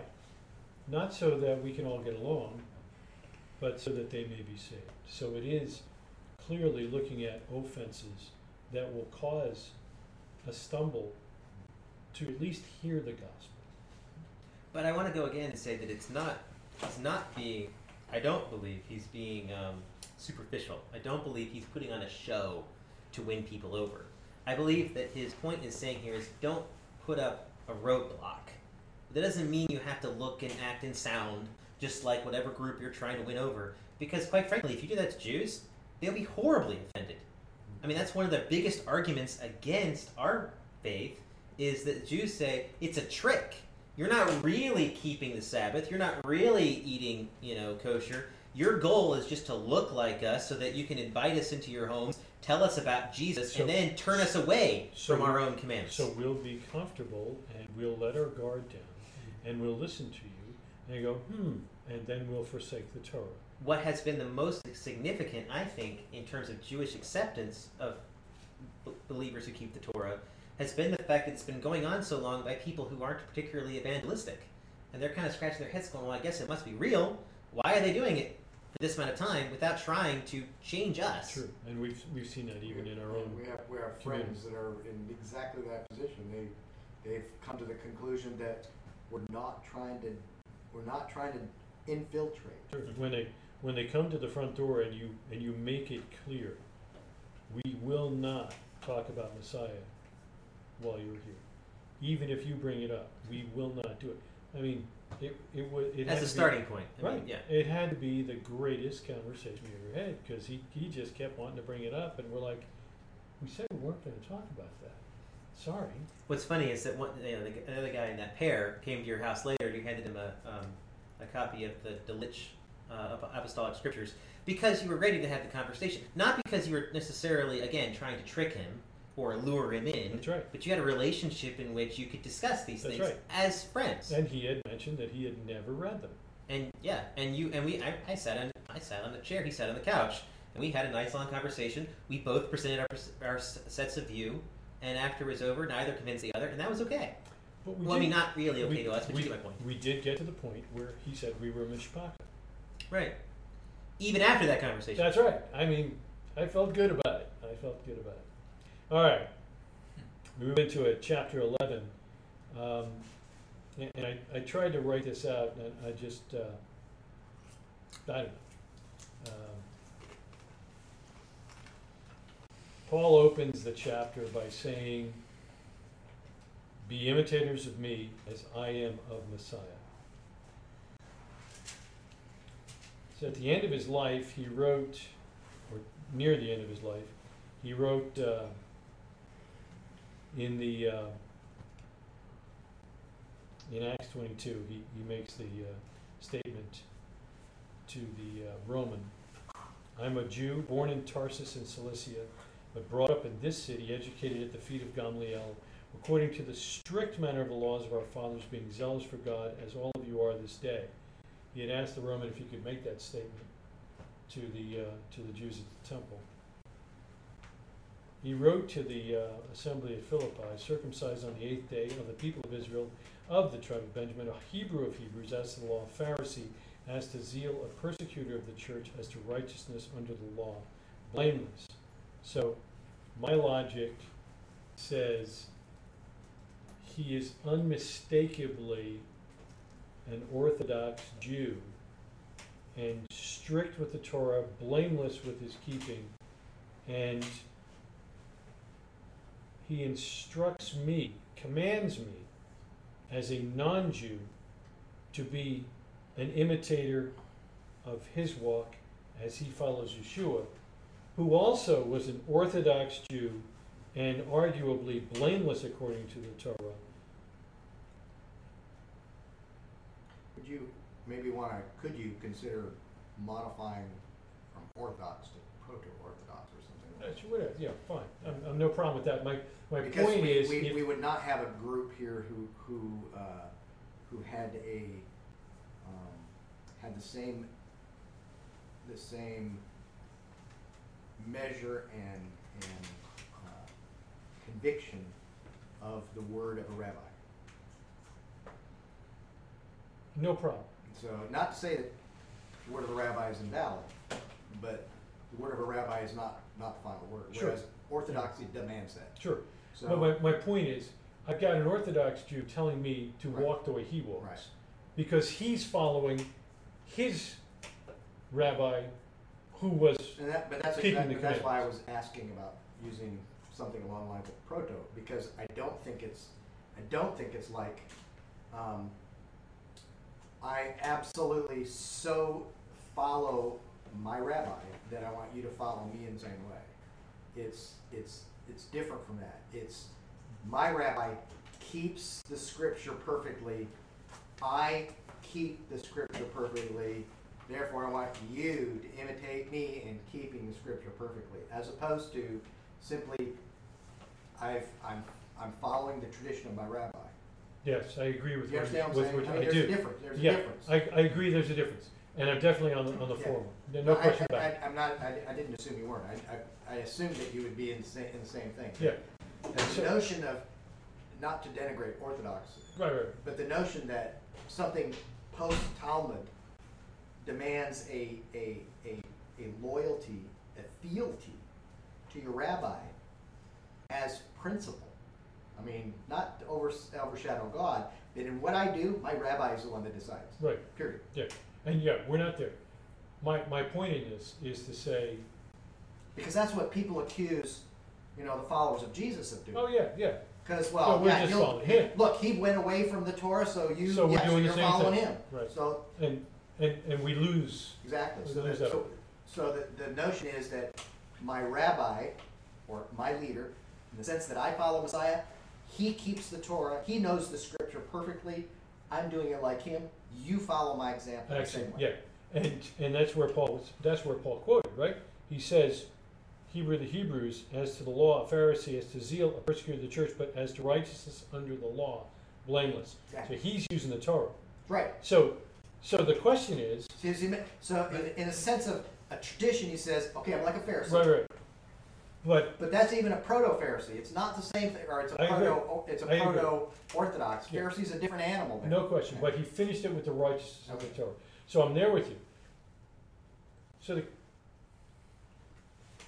Not so that we can all get along, but so that they may be saved. So it is clearly looking at offenses that will cause a stumble to at least hear the gospel. But I want to go again and say that it's not. He's not being. I don't believe he's being um, superficial. I don't believe he's putting on a show to win people over. I believe that his point is saying here is don't put up a roadblock. That doesn't mean you have to look and act and sound just like whatever group you're trying to win over. Because quite frankly, if you do that to Jews, they'll be horribly offended. I mean, that's one of the biggest arguments against our faith is that Jews say it's a trick. You're not really keeping the Sabbath. You're not really eating, you know, kosher. Your goal is just to look like us so that you can invite us into your homes, tell us about Jesus, So- and then turn us away so from our own commandments. So we'll be comfortable and we'll let our guard down and we'll listen to you and go, hmm, and then we'll forsake the Torah. what has been the most significant, I think, in terms of Jewish acceptance of b- believers who keep the Torah, has been the fact that it's been going on so long by people who aren't particularly evangelistic. And they're kind of scratching their heads going, well, I guess it must be real. Why are they doing it this amount of time without trying to change us? True, and we've, we've seen that even in our own, We have, we have friends that are in exactly that position. They, they've come to the conclusion that we're not trying to, we're not trying to infiltrate. When they, when they come to the front door and you, and you make it clear, we will not talk about Messiah while you're here. Even if you bring it up, we will not do it. I mean, it, it would, it had As a to be- starting point. I Right. mean, yeah. It had to be the greatest conversation we ever had because he, he just kept wanting to bring it up, and we're like, we said we weren't going to talk about that. Sorry. What's funny is that one, you know, the, another guy in that pair came to your house later and you handed him a, um, a copy of the Delitzsch uh, Apostolic Scriptures because you were ready to have the conversation. Not because you were necessarily, again, trying to trick him or lure him in, That's right. but you had a relationship in which you could discuss these That's things right. as friends. And he had mentioned that he had never read them. And yeah, and you and we, I, I sat on, I sat on the chair. He sat on the couch, and we had a nice long conversation. We both presented our, our sets of view, and after it was over, neither convinced the other, and that was okay. But we Well, I mean, not really okay we, to us, but we, you get my point. we did get to the point where he said we were mishpacha. Right. Even after that conversation. That's right. I mean, I felt good about it. I felt good about it. All right. We move into a chapter 11. Um, and and I, I tried to write this out, and I just, uh, I don't know. Um, Paul opens the chapter by saying, Be imitators of me as I am of Messiah. So at the end of his life, he wrote, or near the end of his life, he wrote uh, in the uh, in Acts 22, he, he makes the uh, statement to the uh, Roman I'm a Jew, born in Tarsus in Cilicia, but brought up in this city, educated at the feet of Gamaliel, according to the strict manner of the laws of our fathers, being zealous for God, as all of you are this day. He had asked the Roman if he could make that statement to the, uh, to the Jews at the temple. He wrote to the uh, assembly at Philippi, circumcised on the eighth day of the people of Israel, of the tribe of Benjamin, a Hebrew of Hebrews, as to the law, a Pharisee, as to zeal, a persecutor of the church, as to righteousness under the law, blameless. So, my logic says he is unmistakably an Orthodox Jew and strict with the Torah, blameless with his keeping, and he instructs me, commands me, as a non Jew, to be an imitator of his walk as he follows Yeshua, who also was an Orthodox Jew and arguably blameless according to the Torah. Would you maybe wanna, could you consider modifying from orthodox to proto-orthodox or something? like That's whatever, yeah, fine. I'm, I'm no problem with that. My, my Because point we, is, we, if- we would not have a group here who, who, uh, who had a, um, had the same, the same measure and, and, uh, conviction of the word of a rabbi. no problem. So, not to say that the word of a rabbi is invalid, but the word of a rabbi is not, not the final word. Sure. Whereas orthodoxy demands that. Sure. So, But my, my point is, I've got an Orthodox Jew telling me to Right. walk the way he walks. Right. Because he's following his rabbi who was, And that, but that's, Keeping that- the that's why I was asking about using something along the lines of proto, because I don't think it's, I don't think it's like, um, I absolutely so follow my rabbi that I want you to follow me in the same way. It's, it's, it's different from that. It's, my rabbi keeps the scripture perfectly. I keep the scripture perfectly. Therefore, I want you to imitate me in keeping the scripture perfectly, as opposed to simply, I've, I'm, I'm following the tradition of my rabbi. yes, I agree with You what, understand what I'm with saying? I I mean, there's a do. difference, there's a Yeah, difference. I, I agree there's a difference. And I'm definitely on the, on the Yeah. No- No I- question I, about it. I, I'm not, I, I didn't assume you weren't, I, I, I assumed that you would be in the same, in the same thing. Yeah, The notion of, not to denigrate orthodoxy, right, right. But the notion that something post Talmud demands a, a, a, a loyalty, a fealty to your rabbi as principle. I mean, not to over, overshadow God, but in what I do, my rabbi is the one that decides. Right. Period. And yeah, we're not there. My, my point in this is to say, Because that's what people accuse, you know, the followers of Jesus of doing. oh, yeah, yeah. Because, So well, we're yeah, just following him. look, he went away from the Torah, so you, So we're yes, doing the you're same following thing. him. Right. So And, and, and we lose, Exactly. We So, lose that, that. so, so the, the notion is that my rabbi, or my leader, in the sense that I follow Messiah, he keeps the Torah, he knows the scripture perfectly. I'm doing it like him. You follow my example the same way. yeah. And, and that's where Paul, was- that's where Paul quoted, right? He says, Hebrew the Hebrews, as to the law, a Pharisee, as to zeal, a persecutor of the church, but as to righteousness under the law, blameless. So he's using the Torah. Right. So, so the question is, So, is he ma- so in, in a sense of a tradition, he says, okay, I'm like a Pharisee. right, right. But, But that's even a proto-Pharisee. It's not the same thing, or it's a I agree. proto. Oh, it's a I agree. proto-orthodox. Yeah. Pharisee's a different animal. No question, but he finished it with the righteousness of the Okay. Torah. So I'm there with you. So the,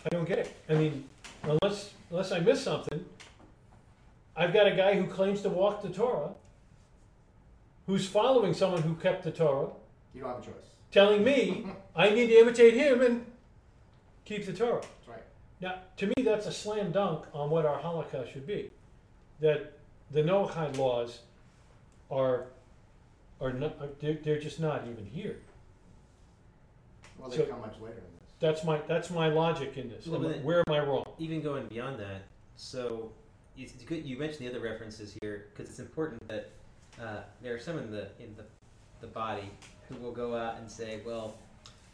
I don't get it. I mean, unless, unless I miss something, I've got a guy who claims to walk the Torah, who's following someone who kept the Torah, You don't have a choice. telling me I need to imitate him and keep the Torah. That's right. Now, to me, that's a slam dunk on what our halakha should be. That the Noahide laws are, are not, they're, they're just not even here. Well, they So- come much later than this. That's my, that's my logic in this. Well, Am I- Where am I wrong? even going beyond that, so it's it's good you mentioned the other references here because it's important that uh, there are some in the in the, the body who will go out and say, well,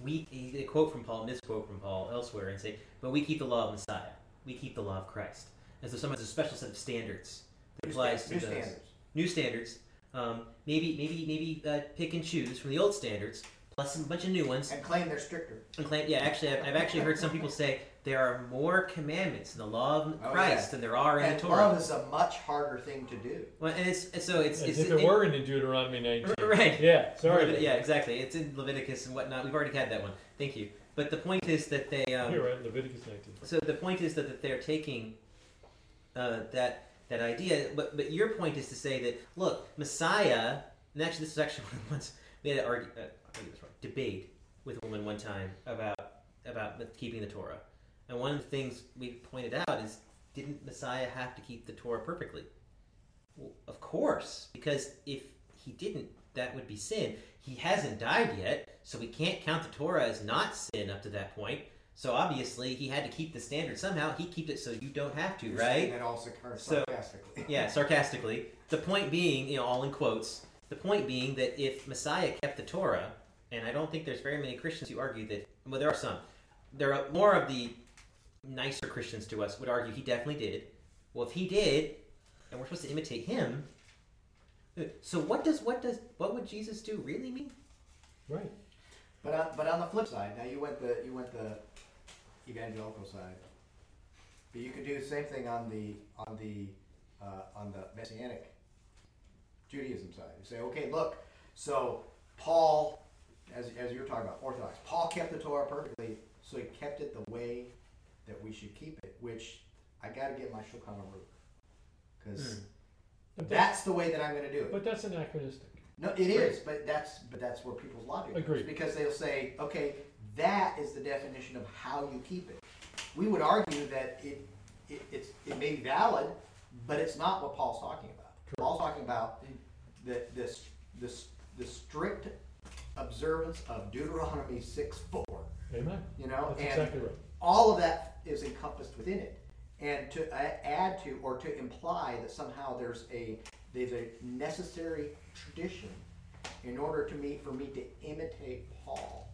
we they quote from Paul, misquote from Paul elsewhere, and say, but we keep the law of Messiah, we keep the law of Christ, and so someone has a special set of standards that New applies sta- new to those standards. new standards. Um, maybe maybe maybe uh, pick and choose from the old standards plus a bunch of new ones And claim they're stricter. and claim, yeah, actually, I've, I've actually heard some people say there are more commandments in the law of Oh, Christ yeah. than there are in the Torah. And the Torah. love is a much harder thing to do. Well, and it's and so it's As it's if in- it were in Deuteronomy 19. right. Yeah, sorry. Levit- yeah, exactly. It's in Leviticus and whatnot. We've already had that one. Thank you. But the point is that they. Um, You're right, Leviticus 19. So the point is that, that they're taking uh, that that idea, but but your point is to say that look, Messiah, and actually this is actually one of the ones we had an argument. uh, argue this wrong, debate with a woman one time about about keeping the Torah, and one of the things we pointed out is didn't Messiah have to keep the Torah perfectly? Well, of course, because if he didn't, that would be sin. He hasn't died yet, so we can't count the Torah as not sin up to that point. So obviously, he had to keep the standard somehow. He kept it so you don't have to, You're right? That also occurs So- sarcastically. Yeah, sarcastically. The point being, you know, all in quotes. The point being that if Messiah kept the Torah, and I don't think there's very many Christians who argue that. Well, there are some. There are more of the nicer Christians to us would argue he definitely did. Well, if he did, and we're supposed to imitate him. So what does what does what would Jesus do really mean? Right. But on, but on the flip side, now you went the you went the evangelical side, but you could do the same thing on the on the uh, on the messianic Judaism side. You say, okay, look, so Paul, as as you were talking about Orthodox, Paul kept the Torah perfectly, so he kept it the way that we should keep it. Which I got to get my Shulchan Aruch because Hmm. But, that's, the way that I'm going to do it. but that's anachronistic. No, it is, but that's but that's where people's logic goes. Because they'll say, okay, that is the definition of how you keep it. We would argue that it, it it's it may be valid, but it's not what Paul's talking about. Paul's talking about the this this the strict observance of Deuteronomy six four. Amen. You know, That's and exactly right. all of that is encompassed within it and to add to or to imply that somehow there's a there's a necessary tradition in order to me for me to imitate paul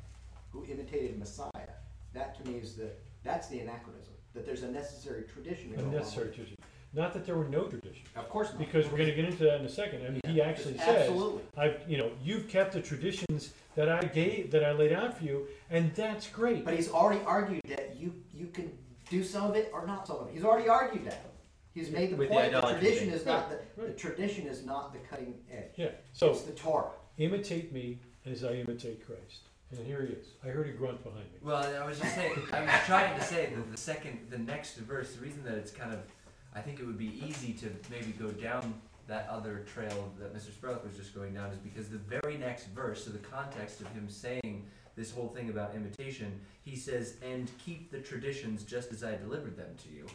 who imitated messiah that to me is the that's the anachronism that there's a necessary tradition A necessary tradition. Not that there were no traditions. of course not Because we're going to get into that in a second. I mean, he actually says, absolutely "I've, you know, you've kept the traditions that I gave, that I laid out for you, and that's great." but he's already argued that you you can do some of it or not some of it he's already argued that he's made the With the point the idolatry tradition thing. is not the, the Right. tradition is not the cutting edge Yeah. So it's the torah imitate me as I imitate Christ. And here he is. I heard a grunt behind me. Well, I was just saying, I was trying to say that the second, the next verse, the reason that it's kind of, I think it would be easy to maybe go down that other trail that Mr. Spurlock was just going down is because the very next verse, so the context of him saying this whole thing about imitation, he says, and keep the traditions just as I delivered them to you.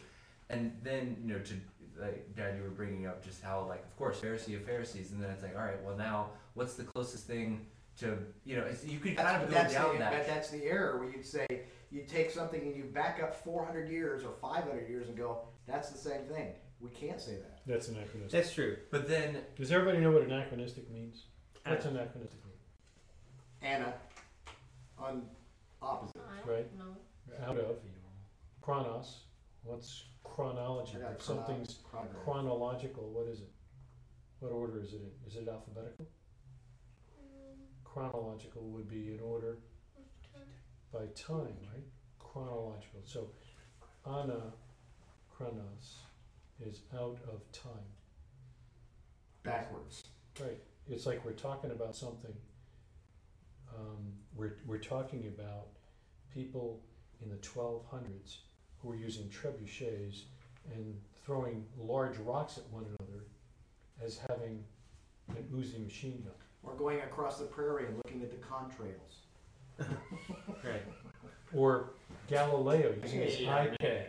And then, you know, to, like, Dad, you were bringing up just how, like, of course, Pharisee of Pharisees, and then it's like, all right, well, now, what's the closest thing to, you know, you could kind of go that's down the, that. but that's the error where you'd say you take something and you back up 400 years or 500 years and go, that's the same thing. We can't say that. That's anachronistic. That's true. But then, Does everybody know what anachronistic means? What's anachronistic mean? Anna, on opposite. Right. Out of chronos. What's chronology? I got If something's chrono- chronological, what is it? What order is it in? Is it alphabetical? Chronological would be in order by time, right? Chronological. So ana chronos is out of time. backwards. Right. It's like we're talking about something. Um, we're, we're talking about people in the 1200s who are using trebuchets and throwing large rocks at one another as having an Uzi machine gun. Or going across the prairie and looking at the contrails. Right. Or Galileo using his Yeah, iPad.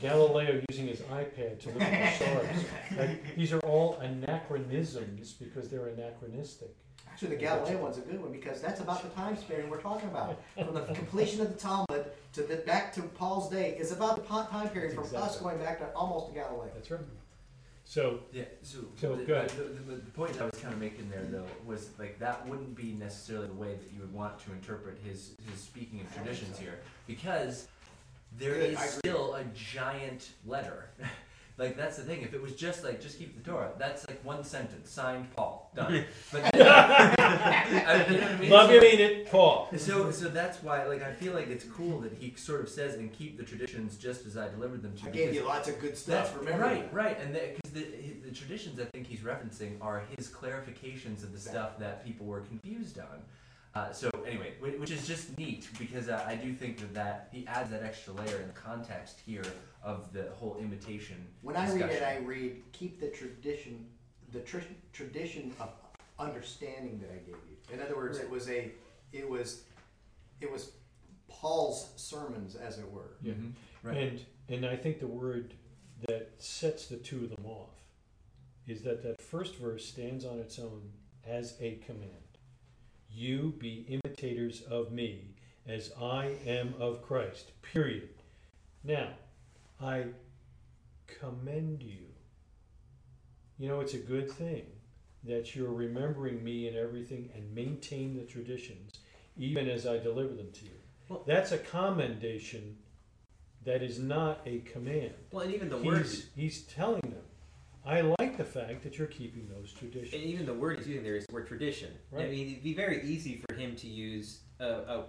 Galileo using his iPad to look at the stars. Like, these are all anachronisms because they're anachronistic. Actually, the Galileo one's a good one because that's about the time span we're talking about. From the completion of the Talmud to the back to Paul's day is about the time period from That's us going back to almost to Galileo. That's right. So, Yeah, so, So, the, go ahead. The, the, the point I was kind of making there, though, was like that wouldn't be necessarily the way that you would want to interpret his his speaking of traditions here, because there Good, is still a giant letter. like that's the thing. If it was just like just keep the Torah, that's like one sentence, signed Paul, done. But then, I you know what I mean? love So- you, mean it, Paul. so, so that's why, like, I feel like it's cool that he sort of says, "And keep the traditions just as I delivered them to you." I gave you lots of good stuff. Remember right, that. right, and because the, the, the traditions I think he's referencing are his clarifications of the stuff that people were confused on. Uh, so anyway, which is just neat because I, I do think that that he adds that extra layer in the context here of the whole imitation. When I read it. I read keep the tradition, the tr- tradition of understanding that I gave you. In other words, it was a, it was, it was Paul's sermons, as it were. Yeah. Mhm, right. And and I think the word that sets the two of them off is that that first verse stands on its own as a command. You be imitators of me as I am of Christ. Period. Now, I commend you. You know, it's a good thing that you're remembering me and everything and maintain the traditions even as I deliver them to you. Well- That's a commendation that is not a command. Well, and even the word, He's, he's telling them, I like the fact that you're keeping those traditions. and traditions. even the word he's using there is the word tradition. Right. I mean, it'd be very easy for him to use a, a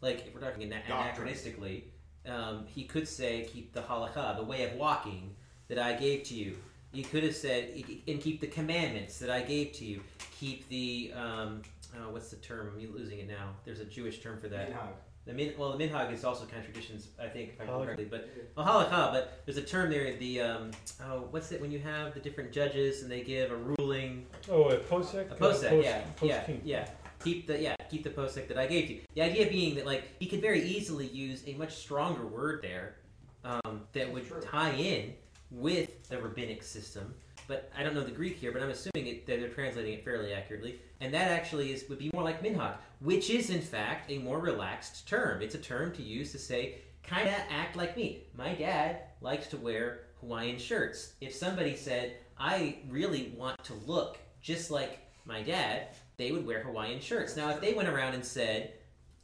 like if we're talking ana- Doctrine. anachronistically, um, he could say keep the halakha, the way of walking that I gave to you. He could have said and keep the commandments that I gave to you. Keep the um, oh, what's the term? I'm losing it now. There's a Jewish term for that. Minhag. The min, well, the minhag is also kind of traditions, I think, if I correctly. But well, halakha, but there's a term there. The um, oh, what's it when you have the different judges and they give a ruling? Oh, a posek? A posek, post- yeah, yeah, post-king. yeah. Keep the yeah, keep the posek that I gave you. The idea being that like he could very easily use a much stronger word there um, that would tie in with the rabbinic system. But I don't know the Greek here, but I'm assuming it, that they're translating it fairly accurately. And that actually is would be more like minhag, which is in fact a more relaxed term. It's a term to use to say kind of act like me. My dad likes to wear Hawaiian shirts. If somebody said, I really want to look just like my dad, they would wear Hawaiian shirts. Now, if they went around and said,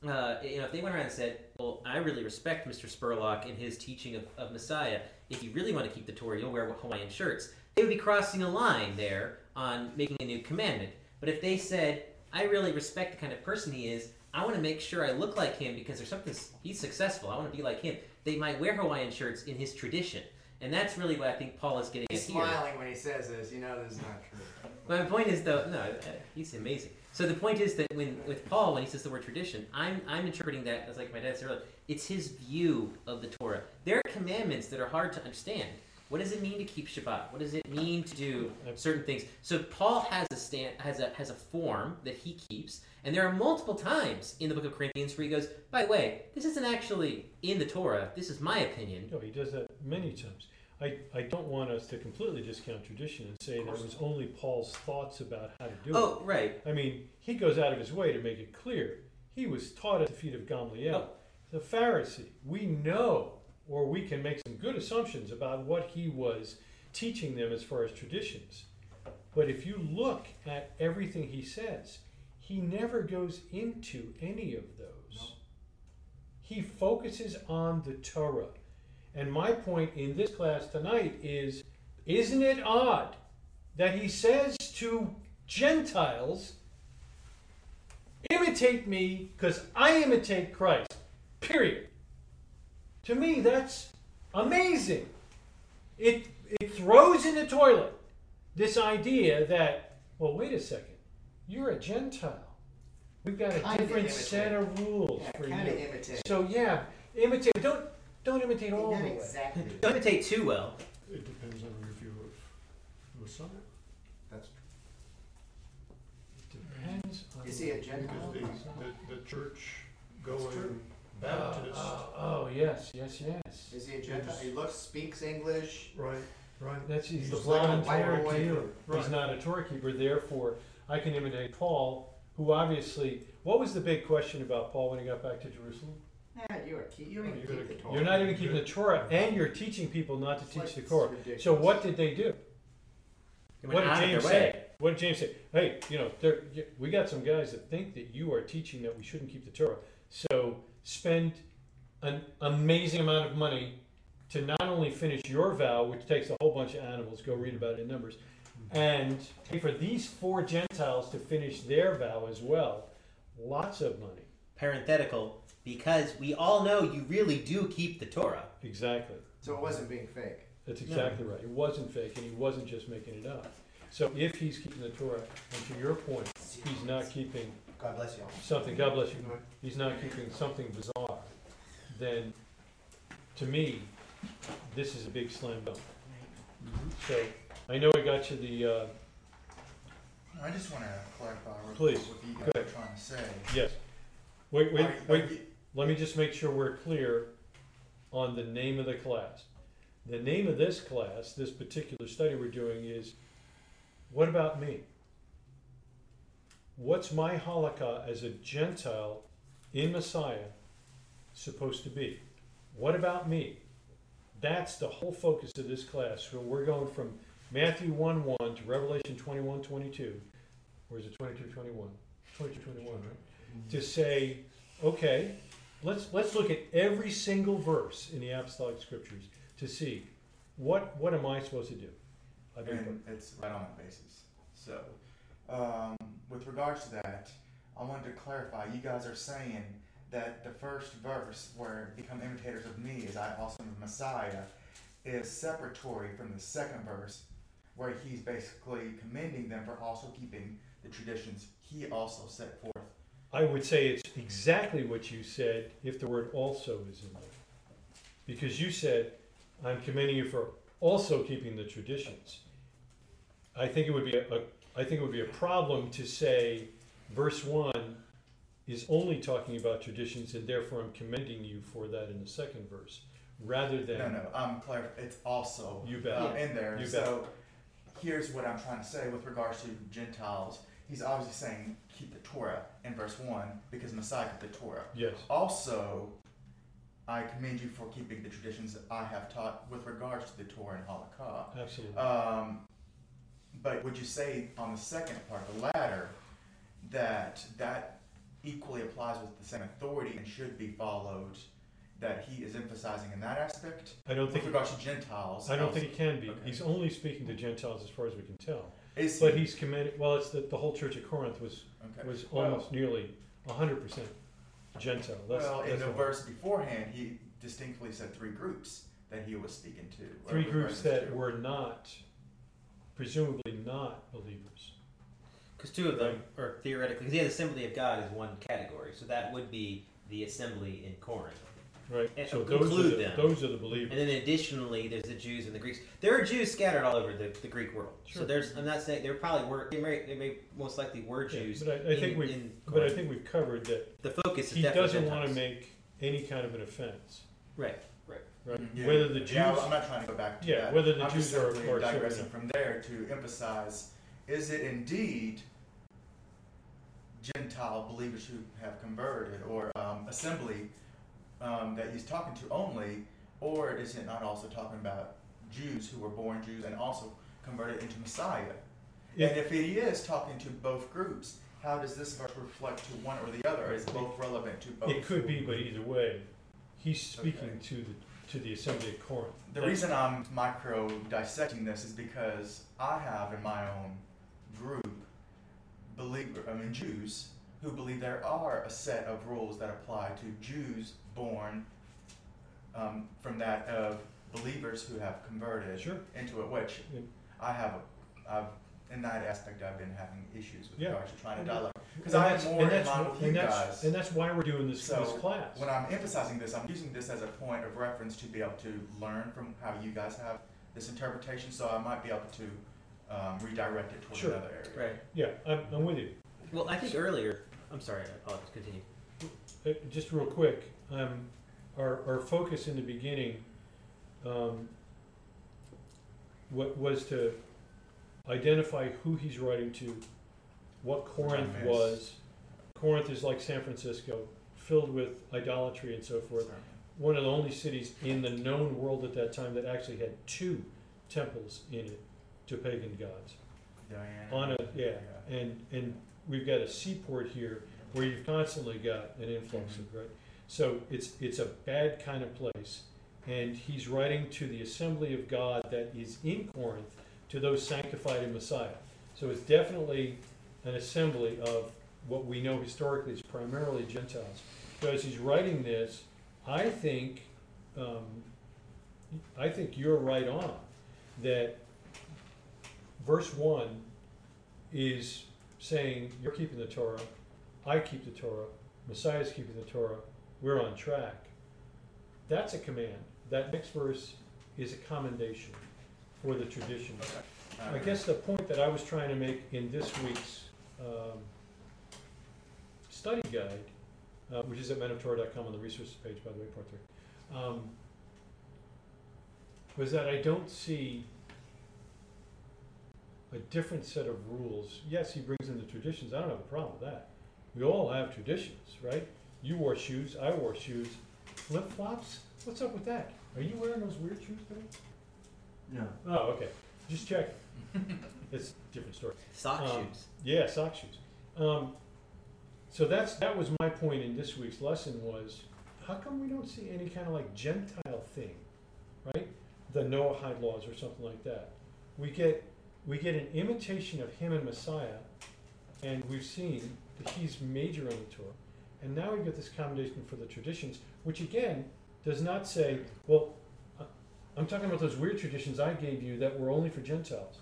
uh, you know, if they went around and said, well, I really respect Mr. Spurlock and his teaching of, of Messiah. If you really want to keep the Torah, you'll wear Hawaiian shirts. They would be crossing a line there on making a new commandment. But if they said, I really respect the kind of person he is, I want to make sure I look like him because there's something, he's successful. I want to be like him. They might wear Hawaiian shirts in his tradition. And that's really what I think Paul is getting He's at here. smiling when he says this. You know this is not true. My point is though, no, uh, he's amazing. So the point is that when with Paul, when he says the word tradition, I'm I'm interpreting that as like my dad said earlier. It's his view of the Torah. There are commandments that are hard to understand. What does it mean to keep Shabbat? What does it mean to do certain things? So Paul has a stand has a has a form that he keeps, and there are multiple times in the book of Corinthians where he goes, by the way, this isn't actually in the Torah. This is my opinion. No, he does that many times. I, I don't want us to completely discount tradition and say that it was only Paul's thoughts about how to do oh, it. Oh, right. I mean, he goes out of his way to make it clear. He was taught at the feet of Gamaliel, Oh. the Pharisee. We know, or we can make some good assumptions about what he was teaching them as far as traditions. But if you look at everything he says, he never goes into any of those. He focuses on the Torah. And my point in this class tonight is isn't it odd that he says to Gentiles, imitate me because I imitate Christ? Period. To me, that's amazing. It, it throws in the toilet this idea that, well, wait a second, you're a Gentile. We've got a Kinda different imitate. set of rules Yeah, for kind of you. imitate. So yeah, imitate. Don't Don't imitate all Not the way. exactly. Don't imitate too well. It depends on your view of Messiah. That's Depends on. Is he a Because Gentile? the, the, the church true. going Baptist, oh, oh, yes, yes, yes. Is he a Gentile? He looks, speaks English. right, right. That's, he's He the looks like a blind white Torah boy keeper. from- He's not a Torah keeper, therefore I can imitate Paul, who obviously, what was the big question about Paul when he got back to Jerusalem? Yeah, you are key. You don't Oh, even you're keep the Torah. You're not even keeping the Torah, and you're teaching people not to It's teach like- the it's Torah. ridiculous. So what did they do? They What did James say? What did James say? Hey, you know, there, we got some guys that think that you are teaching that we shouldn't keep the Torah. So spend an amazing amount of money to not only finish your vow, which takes a whole bunch of animals, go read about it in Numbers, and pay for these four Gentiles to finish their vow as well. Lots of money. Parenthetical, because we all know you really do keep the Torah. Exactly. So it wasn't being fake. That's exactly right. It wasn't fake, and he wasn't just making it up. So if he's keeping the Torah, and to your point, he's not keeping God bless you something, God bless you, he's not keeping something bizarre, then to me, this is a big slam dunk. So I know I got you the, uh, I just want to clarify real Please, what you go guys ahead. are trying to say. yes. Wait, wait, Are- are wait, you- let me just make sure we're clear on the name of the class. The name of this class, this particular study we're doing is, what about me? What's my halakha as a Gentile in Messiah supposed to be? What about me? That's the whole focus of this class. So we're going from Matthew 1 1 to Revelation 21 22. Or is it 22 21? 22 21, right? To say, okay, let's, let's look at every single verse in the apostolic scriptures to see what, what am I supposed to do? I think And it's right on that basis. So, um, with regards to that, I wanted to clarify. You guys are saying that the first verse, where "Become imitators of me, as I also am the Messiah," is separatory from the second verse, where he's basically commending them for also keeping the traditions he also set forth. I would say it's exactly what you said if the word also is in there. Because you said, I'm commending you for also keeping the traditions. I think it would be a, a I think it would be a problem to say verse one is only talking about traditions and therefore I'm commending you for that in the second verse. Rather than No, no, I'm clear. It's also You bet. um, in there. You so here's what I'm trying to say with regards to Gentiles. He's obviously saying keep the Torah in verse one because Messiah kept the Torah. Yes. Also, I commend you for keeping the traditions that I have taught with regards to the Torah and Halakha. Absolutely. Um, but would you say on the second part, the latter, that that equally applies with the same authority and should be followed? That he is emphasizing in that aspect I don't with think regards to Gentiles. I don't think it can be. Okay. He's only speaking to Gentiles as far as we can tell. Is But he? he's commended well it's the, the whole church of Corinth was Okay. was Well- almost nearly hundred percent Gentile. That's, well, in that's the all. verse beforehand, he distinctly said three groups that he was speaking to. three groups that to. were not, presumably not believers. Because two of them, are theoretically, because the assembly of God is one category, so that would be the assembly in Corinth. Right. And So those are the, them. those are the believers. And then additionally, there's the Jews and the Greeks. There are Jews scattered all over the, the Greek world. Sure. So there's, I'm not saying, there probably were, they may, they may most likely were Yeah, Jews. but I, I think in- we, in but I think we've covered that the focus is he doesn't want to make any kind of an offense, Right, right. Yeah, Whether the Jews, Yeah, I'm not trying to go back to Yeah, that. whether the I'm Jews are- are digressing from there to emphasize: is it indeed Gentile believers who have converted, or um, assembly um, that he's talking to only, or is it not also talking about Jews who were born Jews and also converted into Messiah? If- and if he is talking to both groups, how does this verse reflect to one or the other? Is both relevant to both? it could be, but either way, he's speaking Okay. to the, to the assembly of Corinth. The That's- reason I'm micro dissecting this is because I have in my own group believer, I mean Jews who believe there are a set of rules that apply to Jews born um, from that of believers who have converted Sure. into it, which Yeah. I have I've in that aspect, I've been having issues with Yeah. regards to trying to And dialogue. Because And I that's- have more and in that's mind wh- with you and that's- guys. And that's why we're doing this, So, this class. When I'm emphasizing this, I'm using this as a point of reference to be able to learn from how you guys have this interpretation, so I might be able to um, redirect it towards Sure. another area. Right. Yeah, I'm, I'm with you. Well, I think earlier. I'm sorry. I apologize. Continue. Uh, just real quick, um, our, our focus in the beginning, um, wa- was to identify who he's writing to, what Corinth was. Corinth is like San Francisco, filled with idolatry and so forth. One of the only cities in the known world at that time that actually had two temples in it to pagan gods. Diana. On a, yeah, and, and we've got a seaport here where you've constantly got an influx of, mm-hmm. right? So it's, it's a bad kind of place. And he's writing to the assembly of God that is in Corinth, to those sanctified in Messiah. So it's definitely an assembly of what we know historically is primarily Gentiles. So as he's writing this, I think, um, I think you're right on, that verse one is saying, you're keeping the Torah, I keep the Torah, Messiah's keeping the Torah, we're on track. That's a command. That next verse is a commendation for the traditions. I guess the point that I was trying to make in this week's um, study guide, uh, which is at menoftorah.com on the resources page, by the way, part three, um, was that I don't see a different set of rules. Yes, he brings in the traditions. I don't have a problem with that. We all have traditions, right? You wore shoes. I wore shoes. Flip flops? What's up with that? Are you wearing those weird shoes today? No. Oh, okay. Just check. it's a different story. Sock Um, shoes. Yeah, sock shoes. Um, so that's that was my point in this week's lesson was how come we don't see any kind of like Gentile thing, right? The Noahide laws or something like that. We get we get an imitation of him and Messiah, and we've seen that he's major on the Torah, and now we get this commendation for the traditions, which again does not say, well, I'm talking about those weird traditions I gave you that were only for Gentiles,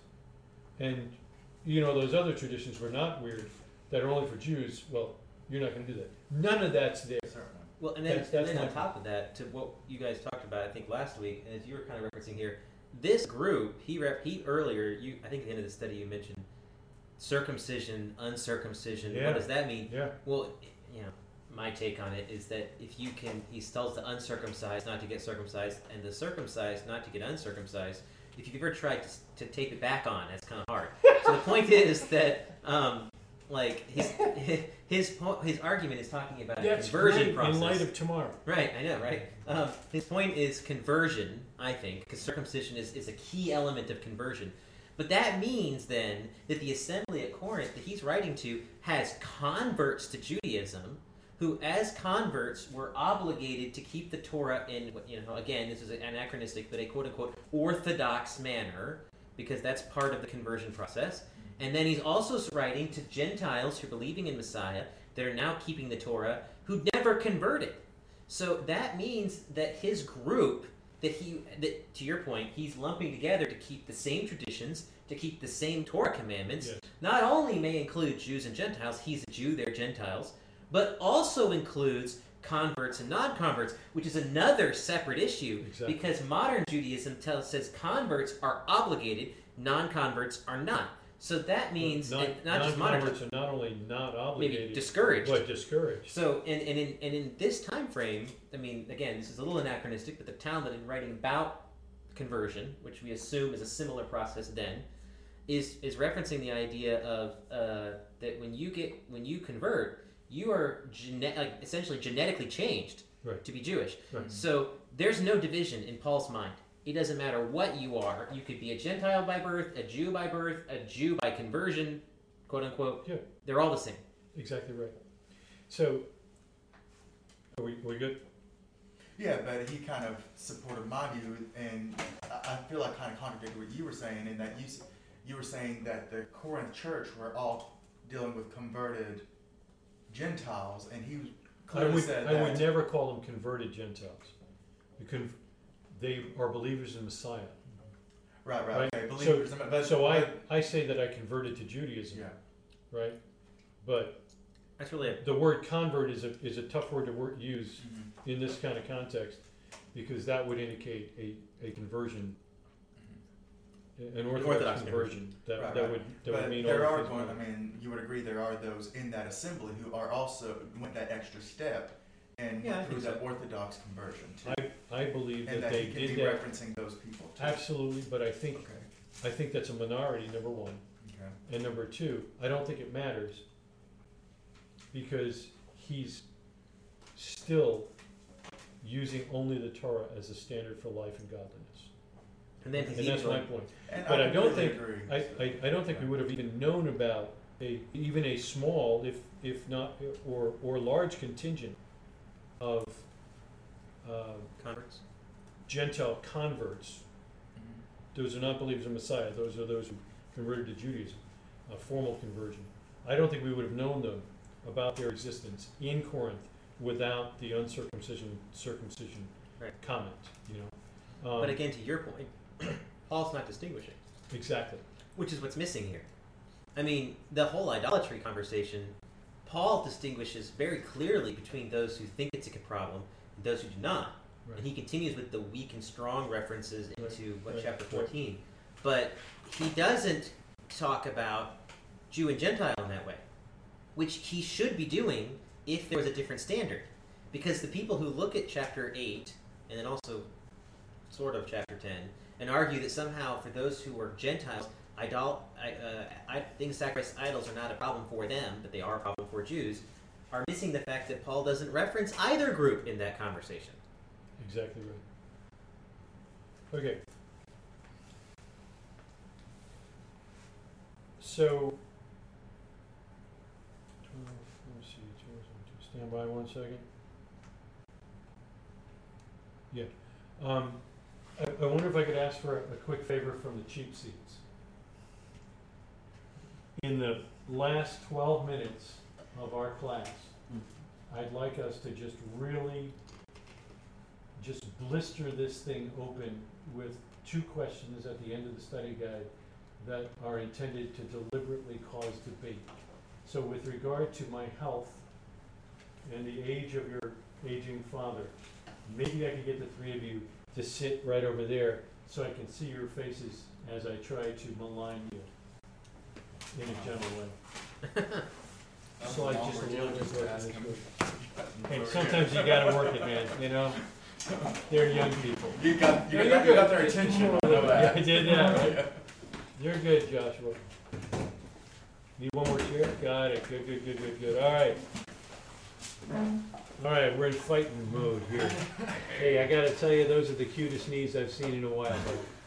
and you know those other traditions were not weird that are only for Jews. Well, you're not going to do that. None of that's there. Well, and then, That's- that's and then on top of that, to what you guys talked about, I think last week, and as you were kind of referencing here, this group, he rep, he earlier, you I think at the end of the study you mentioned circumcision, uncircumcision. Yeah. What does that mean? Yeah. Well, you know, my take on it is that if you can, he tells the uncircumcised not to get circumcised, and the circumcised not to get uncircumcised. If you've ever tried to, to tape it back on, that's kind of hard. so the point is that, um, like his his po- his argument is talking about a That's conversion great process. in light of tomorrow. Right, I know, right? Um, his point is conversion, I think, because circumcision is, is a key element of conversion. But that means then that the assembly at Corinth that he's writing to has converts to Judaism who, as converts, were obligated to keep the Torah in, you know, again, this is anachronistic, but a quote unquote orthodox manner, because that's part of the conversion process. And then he's also writing to Gentiles who are believing in Messiah that are now keeping the Torah who never converted. So that means that his group that he that to your point, he's lumping together to keep the same traditions, to keep the same Torah commandments, Yes. not only may include Jews and Gentiles, he's a Jew, they're Gentiles, but also includes converts and non-converts, which is another separate issue Exactly. because modern Judaism tells says converts are obligated, non-converts are not. So that means and not just modern, are not only not maybe obligated, discouraged. but discouraged. So, and, and, in, and in this time frame, I mean, again, this is a little anachronistic, but the Talmud, in writing about conversion, which we assume is a similar process then, is is referencing the idea of uh, that when you get when you convert, you are gene- like, essentially genetically changed Right. to be Jewish. Right. So there's no division in Paul's mind. It doesn't matter what you are. You could be a Gentile by birth, a Jew by birth, a Jew by conversion, quote unquote. Yeah. They're all the same. Exactly right. So, are we, we good? Yeah, but he kind of supported my view, and I I feel like kind of contradicted what you were saying in that you you were saying that the Corinth church were all dealing with converted Gentiles, and he I clearly would, said I that. would never call them converted Gentiles. Because they are believers in Messiah. Right, right, Right. okay, So- believers, but. So I, but- I say that I converted to Judaism, Yeah, right? But That's really a the word convert is a, is a tough word to wor- use mhm, in this kind of context, because that would indicate a, a conversion. An Orthodox orthodox conversion. conversion. That, Right, that right. would, that would But mean there the are going. I mean, you would agree there are those in that assembly who are also, went that extra step and Yeah, went through that so. orthodox conversion too. I, I believe And that that they he can be did that, referencing those people too. absolutely, but I think, Okay, I think that's a minority, number one. okay. And number two, I don't think it matters because he's still using only the Torah as a standard for life and godliness. And then he's And that's my point. And But I don't completely think- agree. I, I, I don't think we would have even known about a, even a small, if, if not, or, or large contingent of, uh, converts. Gentile converts. Mhm. Those are not believers in Messiah, those are those who converted to Judaism, a formal conversion. I don't think we would have known them about their existence in Corinth without the uncircumcision, circumcision Right. comment, you know? Um, But again, to your point, Paul's not distinguishing, Exactly, which is what's missing here. I mean, the whole idolatry conversation, Paul distinguishes very clearly between those who think it's a problem and those who do not. right. And he continues with the weak and strong references into what right, chapter right. 14. But he doesn't talk about Jew and Gentile in that way, which he should be doing if there was a different standard. Because the people who look at chapter 8 and then also sort of chapter 10 and argue that somehow for those who were Gentiles, idol, I, uh, I, things sacrificed idols are not a problem for them, but they are a problem for Jews, are missing the fact that Paul doesn't reference either group in that conversation. Exactly right. Okay. So, let me see, stand by one second. Yeah, um, I, I wonder if I could ask for a, a quick favor from the cheap seats. In the last twelve minutes of our class, I'd like us to just really just blister this thing open with two questions at the end of the study guide that are intended to deliberately cause debate. So with regard to my health and the age of your aging father, maybe I could get the three of you to sit right over there so I can see your faces as I try to malign you in a gentle way. Slide just a little bit further this way. And sometimes you gotta work it, man, you know? They're young people. You got, you got, you're got their attention. I Yeah, know that. I did that, right? You're good, Joshua. Need one more chair? Got it. Good, good, good, good, good. All right. All right, we're in fighting mode here. Hey, I gotta tell you, those are the cutest knees I've seen in a while.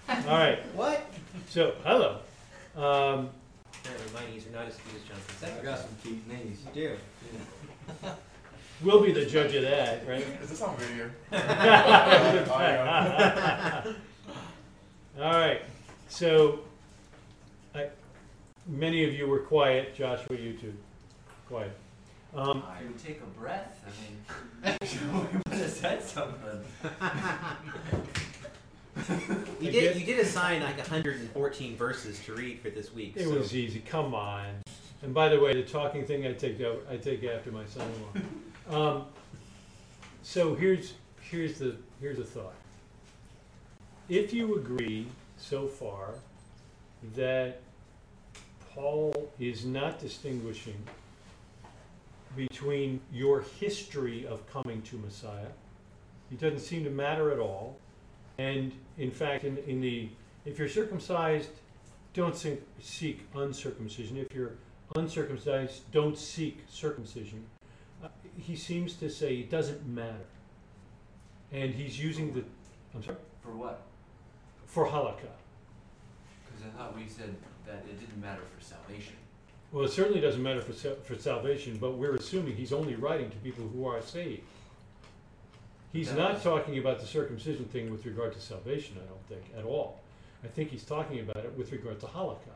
But all right, What? so hello. Um, Apparently, my knees are not as good as Jonathan's. I got some cute knees. You do. we'll be the judge of that, right? Is this on video? All right, so, I, many of you were quiet, Joshua, you too, quiet. Um, I would take a breath. I mean, we would have said something. You did. You did assign like 114 verses to read for this week. It so- was easy. Come on. And by the way, the talking thing I take out, I take after my son-in-law. Um, so here's here's the here's a thought. If you agree so far that Paul is not distinguishing between your history of coming to Messiah, it doesn't seem to matter at all. And in fact, in, in the if you're circumcised don't seek, seek uncircumcision. If you're uncircumcised, don't seek circumcision. Uh, he seems to say it doesn't matter. And he's using the, I'm sorry, For what? for halakha. Because I thought we said that it didn't matter for salvation. Well, it certainly doesn't matter for, for salvation, but we're assuming he's only writing to people who are saved. He's That not talking about the circumcision thing with regard to salvation, I don't think, at all. I think he's talking about it with regard to halakha.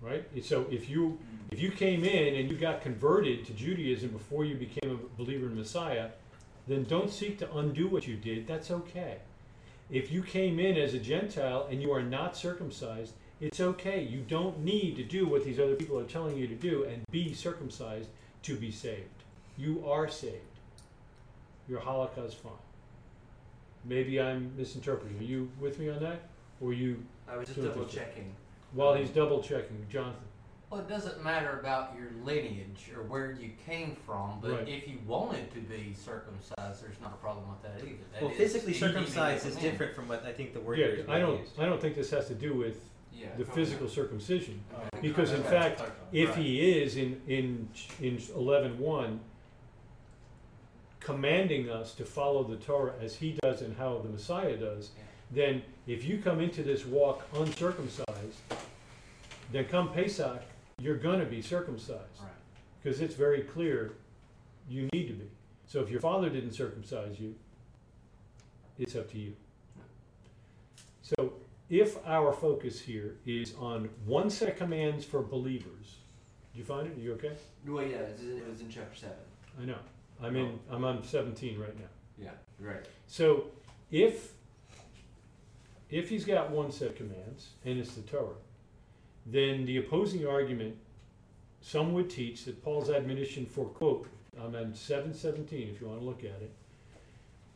Right? So if you If you came in and you got converted to Judaism before you became a believer in Messiah, then don't seek to undo what you did. That's okay. if you came in as a Gentile and you are not circumcised, it's okay. You don't need to do what these other people are telling you to do and be circumcised to be saved. You are saved. Your halakha is fine. Maybe I'm misinterpreting. Are you with me on that? Or you, I was just double checking. while um, he's double checking, Jonathan? Well, it doesn't matter about your lineage or where you came from, but Right. if you wanted to be circumcised, there's not a problem with that either. That Well, is physically easy circumcised is different from what I think the word Yeah, is I don't, used. I don't think this has to do with Yeah. the physical circumcision. Okay. Because in fact, If Right. he is in, in, in eleven one, commanding us to follow the Torah as he does and how the Messiah does, then if you come into this walk uncircumcised, then come Pesach, you're gonna be circumcised. Right. Because it's very clear you need to be. So if your father didn't circumcise you, it's up to you. So if our focus here is on one set of commands for believers, did you find it? Are you okay? Well, yeah, it was- it was in chapter seven. I know. I'm in, oh. I'm on seventeen right now. Yeah. Right. So if, if he's got one set of commands and it's the Torah, then the opposing argument, some would teach that Paul's admonition for quote, I'm on seven seventeen if you wanna look at it.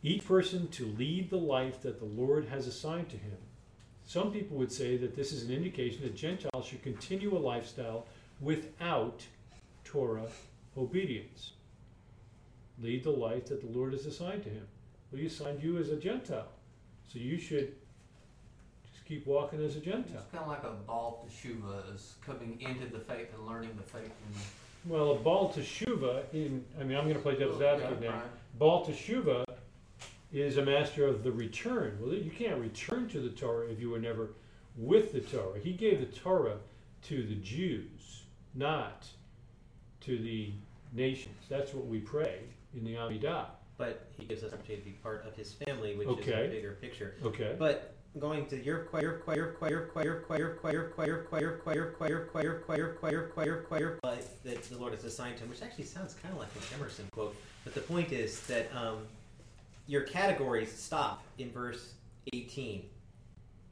Each person to lead the life that the Lord has assigned to him. Some people would say that this is an indication that Gentiles should continue a lifestyle without Torah obedience. Lead the life that the Lord has assigned to him. Well, he assigned you as a Gentile. So you should just keep walking as a Gentile. It's kind of like a Baal Teshuva is coming into the faith and learning the faith. Well, a Baal Teshuva, in, I mean, I'm gonna play devil's advocate now. Baal Teshuva is a master of the return. Well, you can't return to the Torah if you were never with the Torah. He gave the Torah to the Jews, not to the nations. That's what we pray in the Amidah. But he gives us an opportunity to be part of his family, which is Okay. a bigger picture. Okay? But going to your choir, your choir, choir, choir, choir, choir, choir, choir, choir, choir, choir, choir, choir, choir, choir, that the Lord has assigned to him, which actually sounds kind of like an Emerson quote. But the point is that um, your categories stop in verse 18.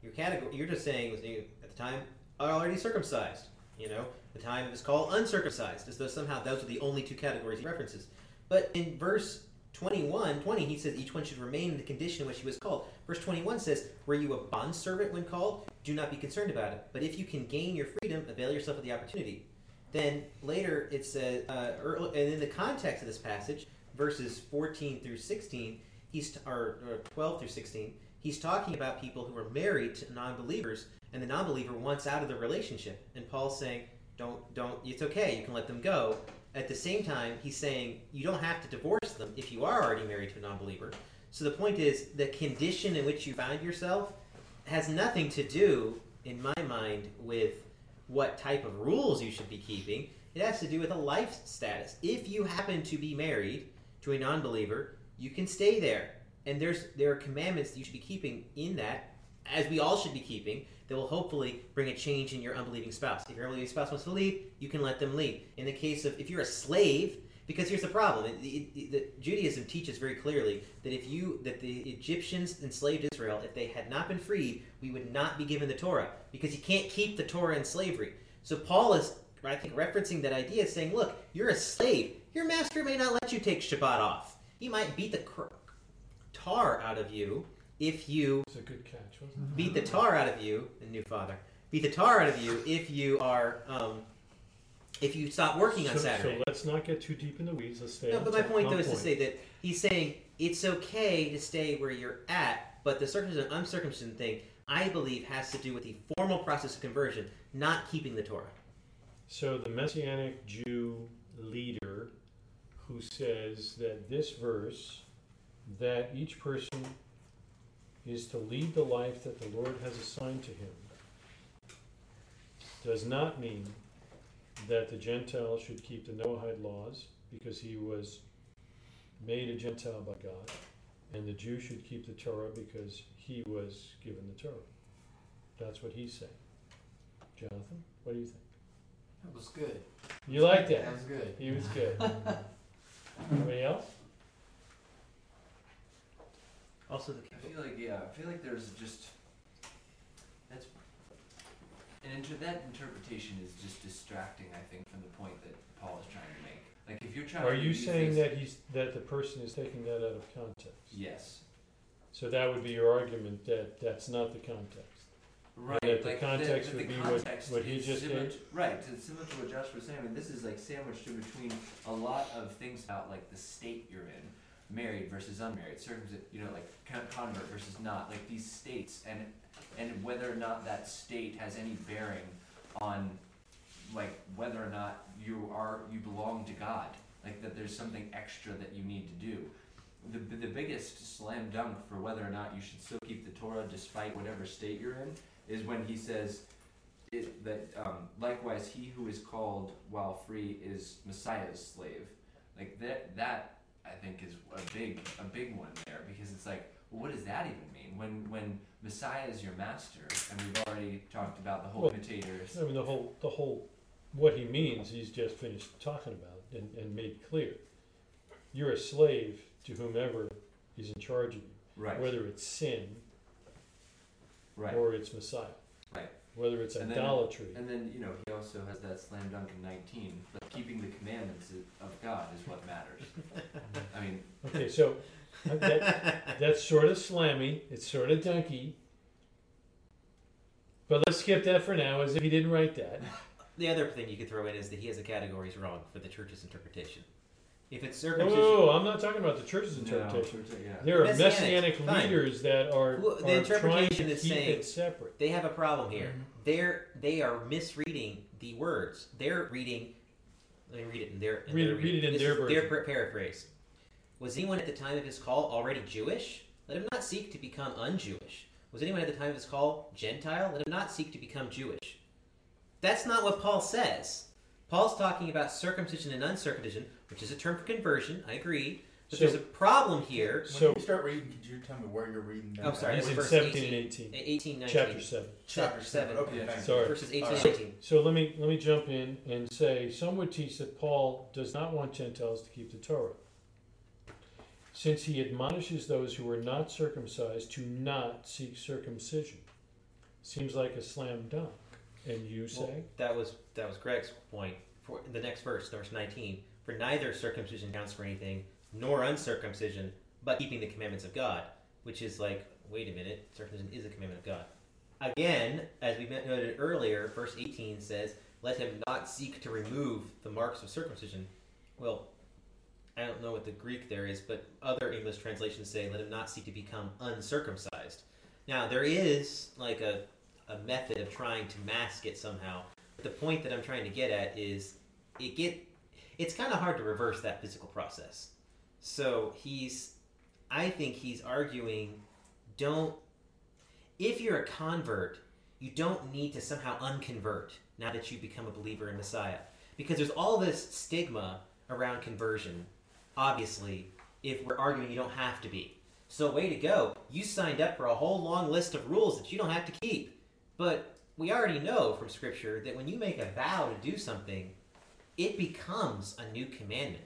Your category, you're just saying at the time are already circumcised. You know, the time is called uncircumcised, as though somehow those are the only two categories he references. But in verse 21, 20, he says each one should remain in the condition in which he was called. Verse 21 says, Were you a bondservant when called? Do not be concerned about it. But if you can gain your freedom, avail yourself of the opportunity. Then later it says, uh, early, and in the context of this passage, verses 14 through 16, he's, or, or 12 through 16, he's talking about people who are married to non-believers, and the non-believer wants out of the relationship. And Paul's saying, don't, don't, it's okay, you can let them go. At the same time, he's saying you don't have to divorce them if you are already married to a non-believer. So the point is, the condition in which you find yourself has nothing to do, in my mind, with what type of rules you should be keeping. It has to do with a life status. If you happen to be married to a non-believer, you can stay there, and there's there are commandments that you should be keeping in that, as we all should be keeping. That will hopefully bring a change in your unbelieving spouse. If your unbelieving spouse wants to leave, you can let them leave. In the case of if you're a slave, because here's the problem: it, it, it, Judaism teaches very clearly that if you that the Egyptians enslaved Israel, if they had not been freed, we would not be given the Torah because you can't keep the Torah in slavery. So Paul is, I think, referencing that idea, saying, "Look, you're a slave. Your master may not let you take Shabbat off. He might beat the cr- tar out of you if you It's a good catch, wasn't it? beat the tar out of you, the new father, beat the tar out of you if you are, um, if you stop working on So- Saturday. So let's not get too deep in the weeds, let's stay No, on but my top- point on though is to say that he's saying it's okay to stay where you're at, but the circumcision uncircumcision thing, I believe, has to do with the formal process of conversion, not keeping the Torah. So the Messianic Jew leader who says that this verse, that each person is to lead the life that the Lord has assigned to him, does not mean that the Gentile should keep the Noahide laws because he was made a Gentile by God, and the Jew should keep the Torah because he was given the Torah. That's what he's saying. Jonathan, what do you think? That was good. You liked that? That was good. He was good. Anybody else? Also, the I feel like yeah, I feel like there's just that's and inter- that interpretation is just distracting. I think from the point that Paul is trying to make. Like if you're trying. Are to you use saying this- that he's, that the person is taking that out of context? Yes. So that would be your argument that that's not the context. Right. that the like context that would the be what- context what he is just similar gave? to- right. It's similar to what Josh was saying. I mean, this is like sandwiched in between a lot of things about like the state you're in, married versus unmarried, circumcision, you know, like con- convert versus not, like these states, and and whether or not that state has any bearing on like whether or not you are you belong to God, like that there's something extra that you need to do. The, the biggest slam dunk for whether or not you should still keep the Torah despite whatever state you're in is when he says it, that um, likewise he who is called while free is Messiah's slave. Like that that I think is a big a big one there because it's like well, what does that even mean when when Messiah is your master and we've already talked about the whole Well, imitators. I mean, the whole, the whole, what he means, he's just finished talking about and, and made clear. You're a slave to whomever is in charge of you, Right. whether it's sin Right. or it's Messiah. Right. Whether it's And then- idolatry. And then, you know, he also has that slam dunk in 19, but keeping the commandments of God is what matters. I mean, Okay, so uh, that, that's sort of slammy, it's sort of dunky. But let's skip that for now, as if he didn't write that. the other thing you could throw in is that he has the categories wrong for the church's interpretation. If it's No, circumcision, no, no, I'm not talking about the church's interpretation. yeah. There are Messianic, messianic fine. leaders that are, Well, the are trying interpretation to is keep saying- it separate. they have a problem here. Mm-hmm. They're they are misreading the words. They're reading. Let me read it in their. In Read their it- read it in this their is version. Their par- paraphrase. Was anyone at the time of his call already Jewish? Let him not seek to become un-Jewish. Was anyone at the time of his call Gentile? Let him not seek to become Jewish. That's not what Paul says. Paul's talking about circumcision and uncircumcision, which is a term for conversion. I agree. But So- there's a problem here. So- when you start reading, could you tell me where you're reading? Oh, sorry. He's in 17 18. and 18, eh, 18, 19. chapter 7. Chapter seven. Okay, Yeah. Sorry. Verses 18 Alright. and 19. So let me let me jump in and say some would teach that Paul does not want Gentiles to keep the Torah, since he admonishes those who are not circumcised to not seek circumcision. Seems like a slam dunk. And you say? Well, that was that was Greg's point. For the next verse, verse nineteen, for neither circumcision counts for anything, nor uncircumcision, but keeping the commandments of God, which is like, wait a minute, circumcision is a commandment of God. Again, as we noted earlier, verse eighteen says, "Let him not seek to remove the marks of circumcision." Well, I don't know what the Greek there is, but other English translations say, "Let him not seek to become uncircumcised." Now there is like a a method of trying to mask it somehow. The point that I'm trying to get at is it get it's kind of hard to reverse that physical process. So he's I think he's arguing don't if you're a convert, you don't need to somehow unconvert now that you become a believer in Messiah. Because there's all this stigma around conversion, obviously, if we're arguing you don't have to be. So way to go. You signed up for a whole long list of rules that you don't have to keep. But we already know from Scripture that when you make a vow to do something, it becomes a new commandment.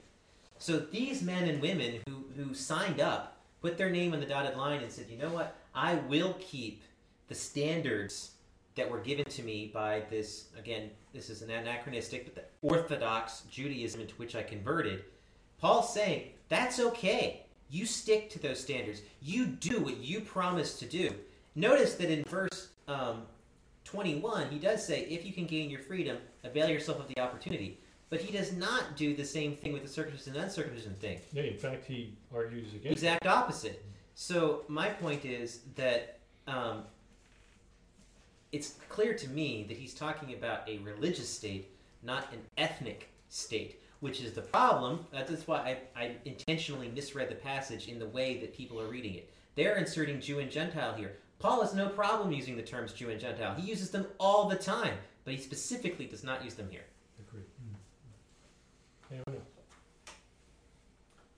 So these men and women who, who signed up, put their name on the dotted line and said, you know what, I will keep the standards that were given to me by this, again, this is an anachronistic, but the Orthodox Judaism into which I converted. Paul's saying, that's okay. You stick to those standards. You do what you promised to do. Notice that in verse um, 21, he does say, if you can gain your freedom, avail yourself of the opportunity. But he does not do the same thing with the circumcision and uncircumcision thing. Yeah, in fact, he argues against. Exact opposite. So my point is that um, it's clear to me that he's talking about a religious state, not an ethnic state, which is the problem. That's why I, I intentionally misread the passage in the way that people are reading it. They're inserting Jew and Gentile here. Paul has no problem using the terms Jew and Gentile. He uses them all the time, but he specifically does not use them here. Agreed. Anyone?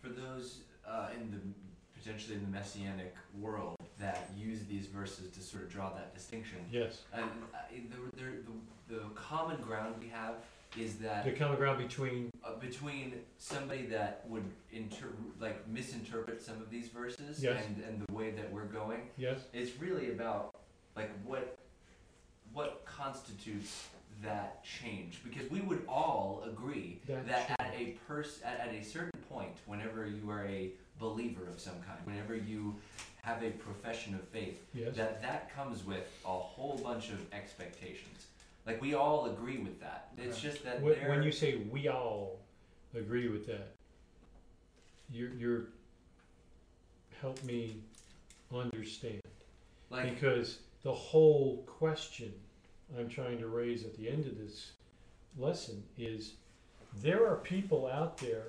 For those uh, in the potentially in the messianic world that use these verses to sort of draw that distinction, Yes. and uh, the, the, the, the common ground we have is that The common ground between, uh, between somebody that would inter- like misinterpret some of these verses Yes. and, and the way that we're going yes, it's really about like what what constitutes that change because we would all agree That that at a pers- at, at a certain point whenever you are a believer of some kind whenever you have a profession of faith yes. that that comes with a whole bunch of expectations like we all agree with that it's just that When, when you say we all agree with that, you're, you're, help me understand. like Because the whole question I'm trying to raise at the end of this lesson is there are people out there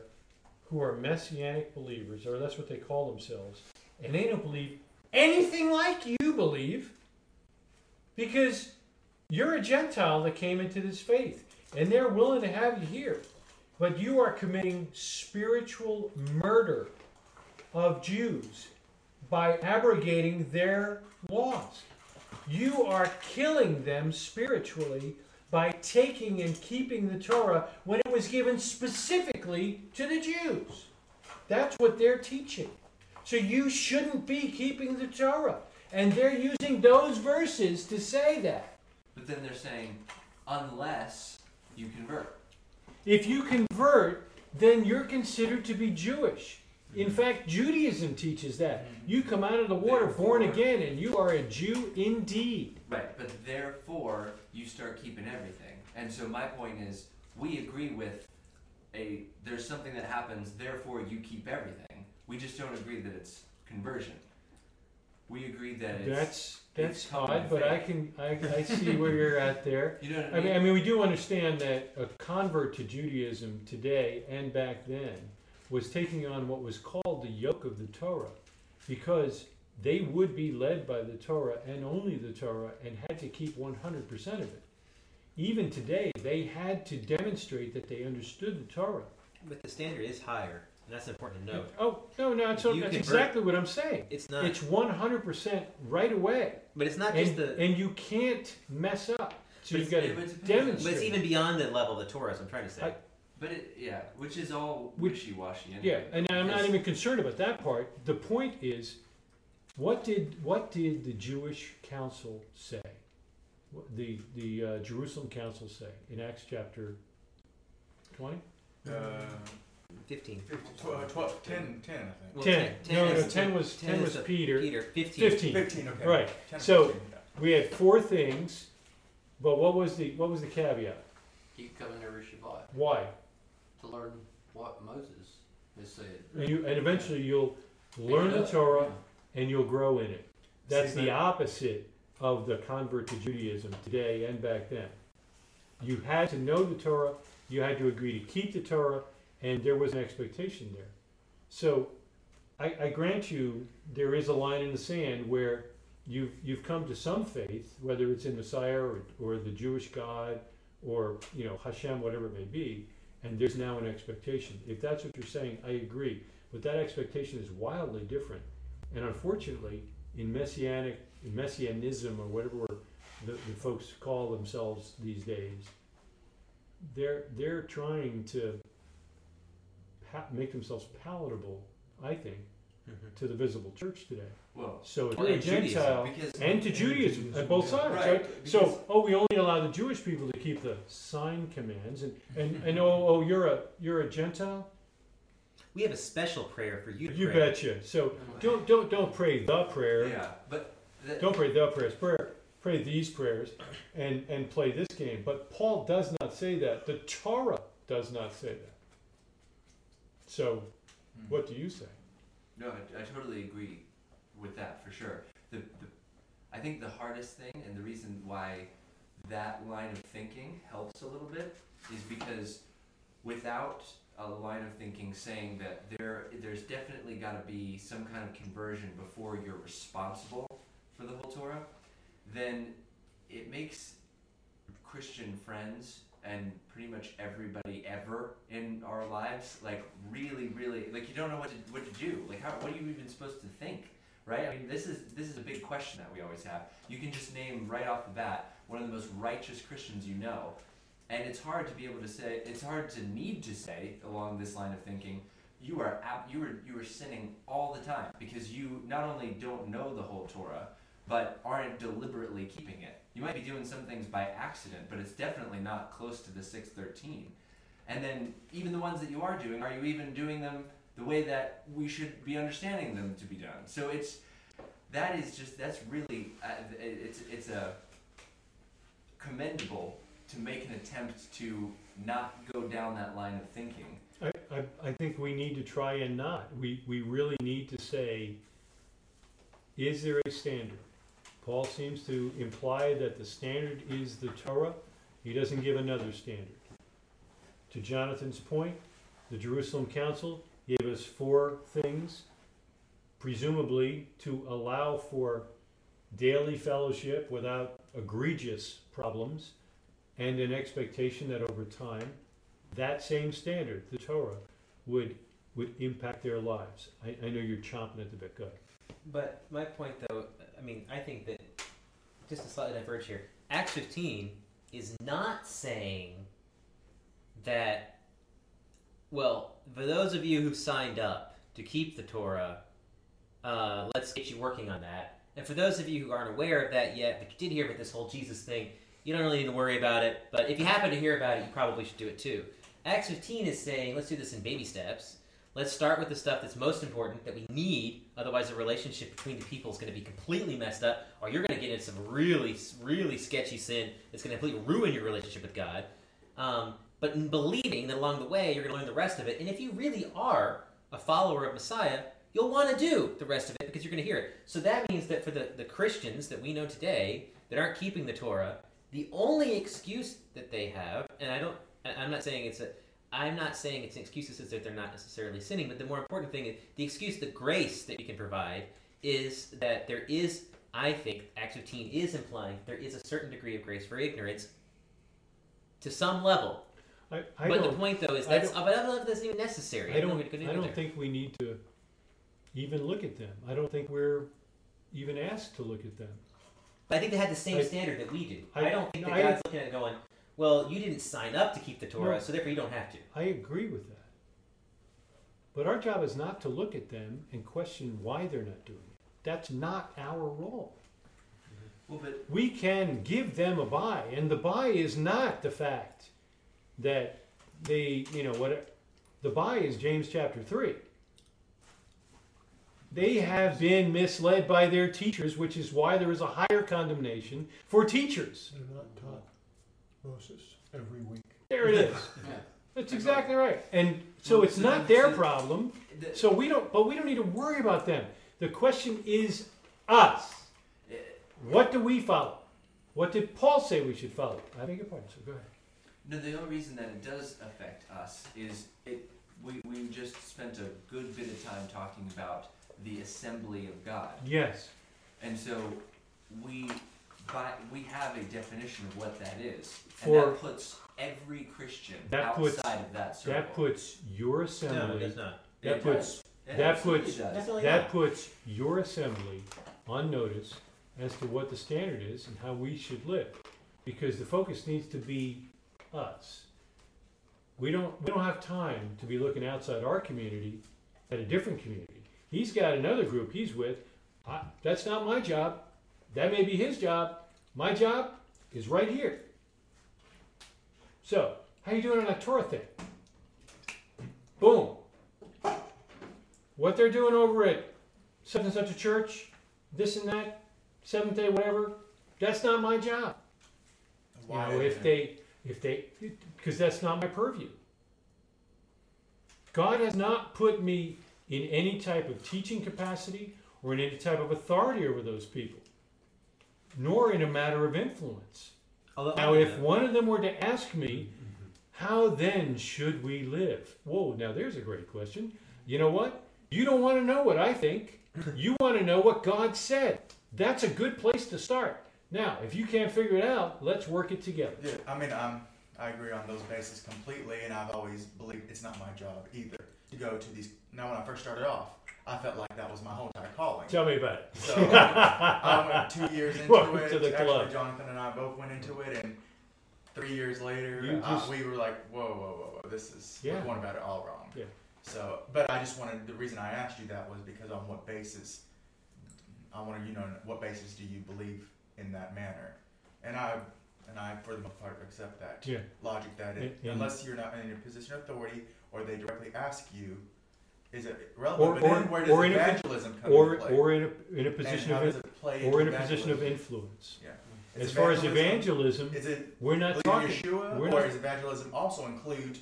who are messianic believers, or that's what they call themselves, and they don't believe anything like you believe because you're a Gentile that came into this faith and they're willing to have you here. But you are committing spiritual murder of Jews by abrogating their laws. You are killing them spiritually by taking and keeping the Torah when it was given specifically to the Jews. That's what they're teaching. So you shouldn't be keeping the Torah. And they're using those verses to say that. But then they're saying unless you convert If you convert, then you're considered to be Jewish. In mm-hmm. fact, Judaism teaches that. Mm-hmm. You come out of the water born again and you are a Jew indeed. Right, but therefore you start keeping everything. And so my point is, we agree with a there's something that happens, therefore you keep everything. We just don't agree that it's conversion. We agree that it's That's that's it's common odd, but I can I, I see where you're at there. you know what I I mean. mean, I mean, we do understand that a convert to Judaism today and back then was taking on what was called the yoke of the Torah, because they would be led by the Torah and only the Torah, and had to keep 100% of it. Even today, they had to demonstrate that they understood the Torah. But the standard is higher, and that's important to note. Oh no, no, that's, you that's convert- exactly what I'm saying. It's not, It's 100% right away, but it's not just and, the. and you can't mess up. So But you've got it's- to but it depends. demonstrate. but it's even beyond the level of the Torah. Is what I'm trying to say. I- But it yeah, which is all Which- wishy washy anyway. Yeah, and I'm not Because- even concerned about that part. The point is, what did what did the Jewish council say? What- The the uh, Jerusalem council say in Acts chapter twenty? Uh, Fifteen. 50, tw- uh, 12, 10, 10, I think. Well, ten. No, no, is- ten was ten, is was the- Peter. Peter. Fifteen. Fifteen. 15, okay. Right. 10, So- 15, yeah. We had four things, but what was the what was the caveat? Keep coming every Shabbat Why? to learn what Moses has said. And you and eventually you'll learn the Torah and you'll grow in it. That's See, the but- opposite of the convert to Judaism today and back then. You had to know the Torah, you had to agree to keep the Torah, and there was an expectation there. So I, I grant you there is a line in the sand where you've you've come to some faith, whether it's in Messiah or, or the Jewish God or you know Hashem, whatever it may be, and there's now an expectation. If that's what you're saying, I agree. But that expectation is wildly different. And unfortunately, in messianic in messianism or whatever the, the folks call themselves these days, they're they're trying to pa- make themselves palatable, I think, Mhm. to the visible church today. Well, So Well, a Judaism, Gentile and to Judaism at both sides, Right, right? So, oh, we only allow the Jewish people to keep the sign commands, and and, and oh, oh, you're a you're a Gentile. We have a special prayer for you to You pray. betcha. So don't don't don't pray the prayer. yeah, but the, Don't pray the prayers. Prayer. Pray these prayers, and and play this game. But Paul does not say that. The Torah does not say that. So, hmm. what do you say? No, I, I totally agree with that for sure. The, the, I think the hardest thing and the reason why that line of thinking helps a little bit is because without a line of thinking saying that there there's definitely got to be some kind of conversion before you're responsible for the whole Torah, then it makes Christian friends and pretty much everybody ever in our lives like really really like you don't know what to what to do like how what are you even supposed to think right i mean this is this is a big question that we always have you can just name right off the bat one of the most righteous christians you know and it's hard to be able to say. It's hard to need to say along this line of thinking. You are you are you are sinning all the time because you not only don't know the whole Torah, but aren't deliberately keeping it. You might be doing some things by accident, but it's definitely not close to the six thirteen. And then even the ones that you are doing, are you even doing them the way that we should be understanding them to be done? So it's that is just that's really uh, it's it's a commendable to make an attempt to not go down that line of thinking. I, I, I think we need to try and not. We, we really need to say, is there a standard? Paul seems to imply that the standard is the Torah. He doesn't give another standard. To Jonathan's point, the Jerusalem Council gave us four things, presumably to allow for daily fellowship without egregious problems, and an expectation that over time, that same standard, the Torah, would would impact their lives. I, I know you're chomping at the bit. Go. But my point, though, I mean, I think that just to slightly diverge here, Acts 15 is not saying that, well, for those of you who signed up to keep the Torah, uh, let's get you working on that. And for those of you who aren't aware of that yet, but you did hear about this whole Jesus thing, you don't really need to worry about it. But if you happen to hear about it, you probably should do it too. Acts 15 is saying, let's do this in baby steps. Let's start with the stuff that's most important that we need. Otherwise, the relationship between the people is going to be completely messed up, or you're going to get into some really, really sketchy sin that's going to completely ruin your relationship with God. Um, but in believing that along the way you're going to learn the rest of it, and if you really are a follower of Messiah, you'll want to do the rest of it because you're going to hear it. So that means that for the, the Christians that we know today that aren't keeping the Torah, the only excuse that they have, and I don't, I'm not saying it's a, I'm not saying it's an excuse that says that they're not necessarily sinning, but the more important thing is the excuse, the grace that we can provide is that there is, I think, Acts 15 is implying there is a certain degree of grace for ignorance to some level. I, I but the point though is that's, but I don't that's even necessary. I don't, know if we I do don't think we need to even look at them. I don't think we're even asked to look at them. But I think they had the same I- standard that we do. I- I, don't think that God's looking at it going, well, you didn't sign up to keep the Torah, No. so therefore you don't have to. I agree with that. But our job is not to look at them and question why they're not doing it. That's not our role. Well, but We can give them a buy, and the buy is not the fact that they, you know, what the buy is James chapter 3. They have been misled by their teachers, which is why there is a higher condemnation for teachers. They're not taught Moses every week. There it is. Yeah. That's exactly right. And so Well, it's so not their problem. the, So we don't, but we don't need to worry about them. The question is us. What do we follow? What did Paul say we should follow? I beg your pardon. So go ahead. No, the only reason that it does affect us is it. We, we just spent a good bit of time talking about the assembly of God, Yes. and so we by, we have a definition of what that is, and that puts every Christian That outside puts- of that circle. That puts your No, it assembly. does not. that It puts does. It that absolutely puts- does. Definitely that not. puts your assembly on notice as to what the standard is and how we should live, because the focus needs to be us. We don't we don't have time to be looking outside our community at a different community. He's got another group he's with. I, that's not my job. That may be his job. My job is right here. So, how you doing on that Torah thing? Boom. What they're doing over at such and such a church, this and that, Seventh Day, whatever, that's not my job. You Why know, if they, if they, because that's not my purview. God has not put me in any type of teaching capacity or in any type of authority over those people, nor in a matter of influence. Although, Now, if one of them were to ask me, how then should we live? Whoa, now there's a great question. You know what? You don't want to know what I think. You want to know what God said. That's a good place to start. Now, if you can't figure it out, let's work it together. Yeah, I mean, um, I agree on those bases completely, and I've always believed it's not my job either to go to these. Now, when I first started off, I felt like that was my whole entire calling. Tell me about it. So I went two years into Welcome it. to the Actually, club. Jonathan and I both went into it, and three years later, You uh, we were like, whoa, whoa, whoa, whoa, this is Yeah. we're going about it all wrong. Yeah. So, but I just wanted the reason I asked you that was because on what basis? I wanted you to know what basis do you believe in that manner, and I and I for the most part accept that Yeah. logic that it, and- unless you're not in a position of authority or they directly ask you, is it Or- relevant? but or- then where does or in a- evangelism come Or, into play? or in a, in a position of, does in- it play or in a position of influence. Yeah. As far as evangelism- evangelism, is it we're not believe talking, Yeshua, we're or not- does evangelism also include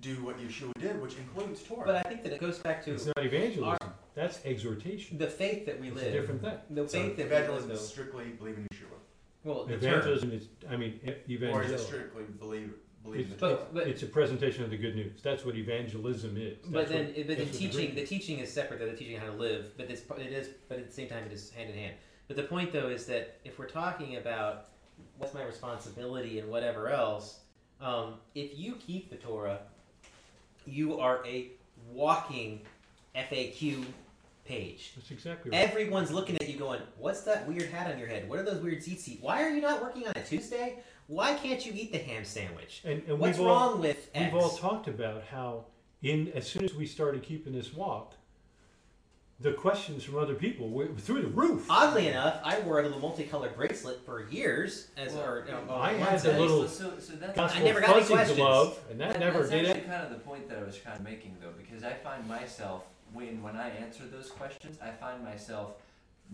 do what Yeshua did, which includes Torah? But I think that it goes back to it's not evangelism, that's exhortation. the faith that we It's a live. different thing. The so faith that evangelism we is strictly believe in Yeshua, well, the term. Evangelism is, I mean, e- or is it strictly believe believe in the It's- But, but it's a presentation of the good news, that's what evangelism is. But That's then, what- but then that's what teaching, Greek the teaching is separate. Than the teaching how to live, but it's it is, but at the same time, it is hand in hand. But the point, though, is that if we're talking about what's my responsibility and whatever else, um, if you keep the Torah, you are a walking FAQ page. That's exactly right. Everyone's looking at you, going, "What's that weird hat on your head? What are those weird tzitzit? Why are you not working on a Tuesday? Why can't you eat the ham sandwich? And, and What's all, wrong with X?" We've all talked about how, in as soon as we started keeping this walk, the questions from other people were through the roof. Oddly enough, I wore a little multicolored bracelet for years as Well, or, you know, I on had one the little So, so that's Gospel I never got any fuzzy questions. glove, and that, That- never that's did actually it. kind of the point that I was kind of making though, because I find myself when when I answer those questions, I find myself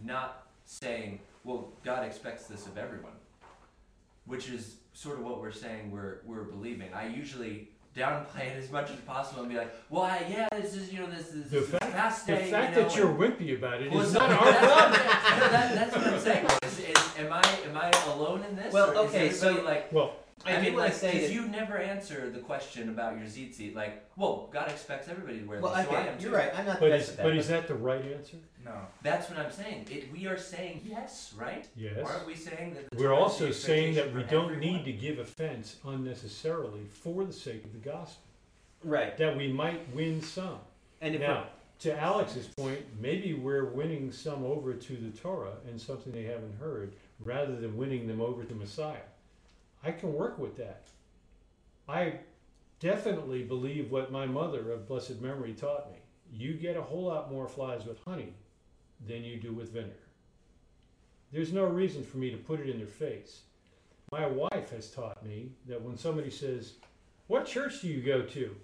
not saying, "Well, God expects this of everyone," which is sort of what we're saying we're we're believing. I usually downplay it as much as possible and be like, "Well, I, yeah, this is you know this is The this is fact, fast the fact you know, that you're wimpy about it Well, is not our problem. that, that's what I'm saying. Is, is, am I am I alone in this? Well, okay, so- everybody, like Well, I, do mean, want like, to say 'cause you never answer the question about your tzitzit. Like, well, God expects everybody to wear well, these, so I okay, am you're too. right. I'm not the but best is, at that. but is that the right answer? No. That's what I'm saying. It, we are saying yes, right? Yes. Aren't we saying that? The We're also the saying that we don't everyone? need to give offense unnecessarily for the sake of the gospel. right. That we might win some. And if Now, to Alex's point, maybe we're winning some over to the Torah and something they haven't heard, rather than winning them over to Messiah. I can work with that. I definitely believe what my mother of blessed memory taught me. You get a whole lot more flies with honey than you do with vinegar. There's no reason for me to put it in their face. My wife has taught me that when somebody says, What church do you go to?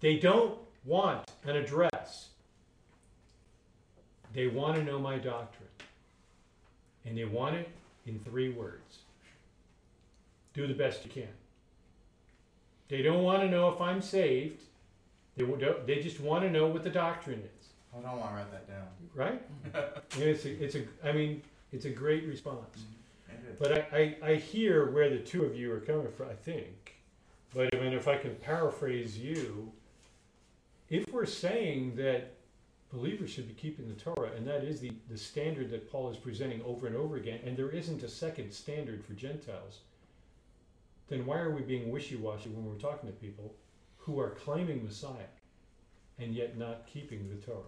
They don't want an address. They want to know my doctrine. And they want it in three words do the best you can. They don't want to know if I'm saved. They, they just want to know what the doctrine is, Hold don't want to write that down. right? and it's a, it's a, I mean, it's a great response. Mm-hmm. It is. But I, I, I hear where the two of you are coming from, I think. But I mean, if I can paraphrase you, if we're saying that believers should be keeping the Torah, and that is the, the standard that Paul is presenting over and over again, and there isn't a second standard for Gentiles, then why are we being wishy washy when we're talking to people who are claiming Messiah and yet not keeping the Torah?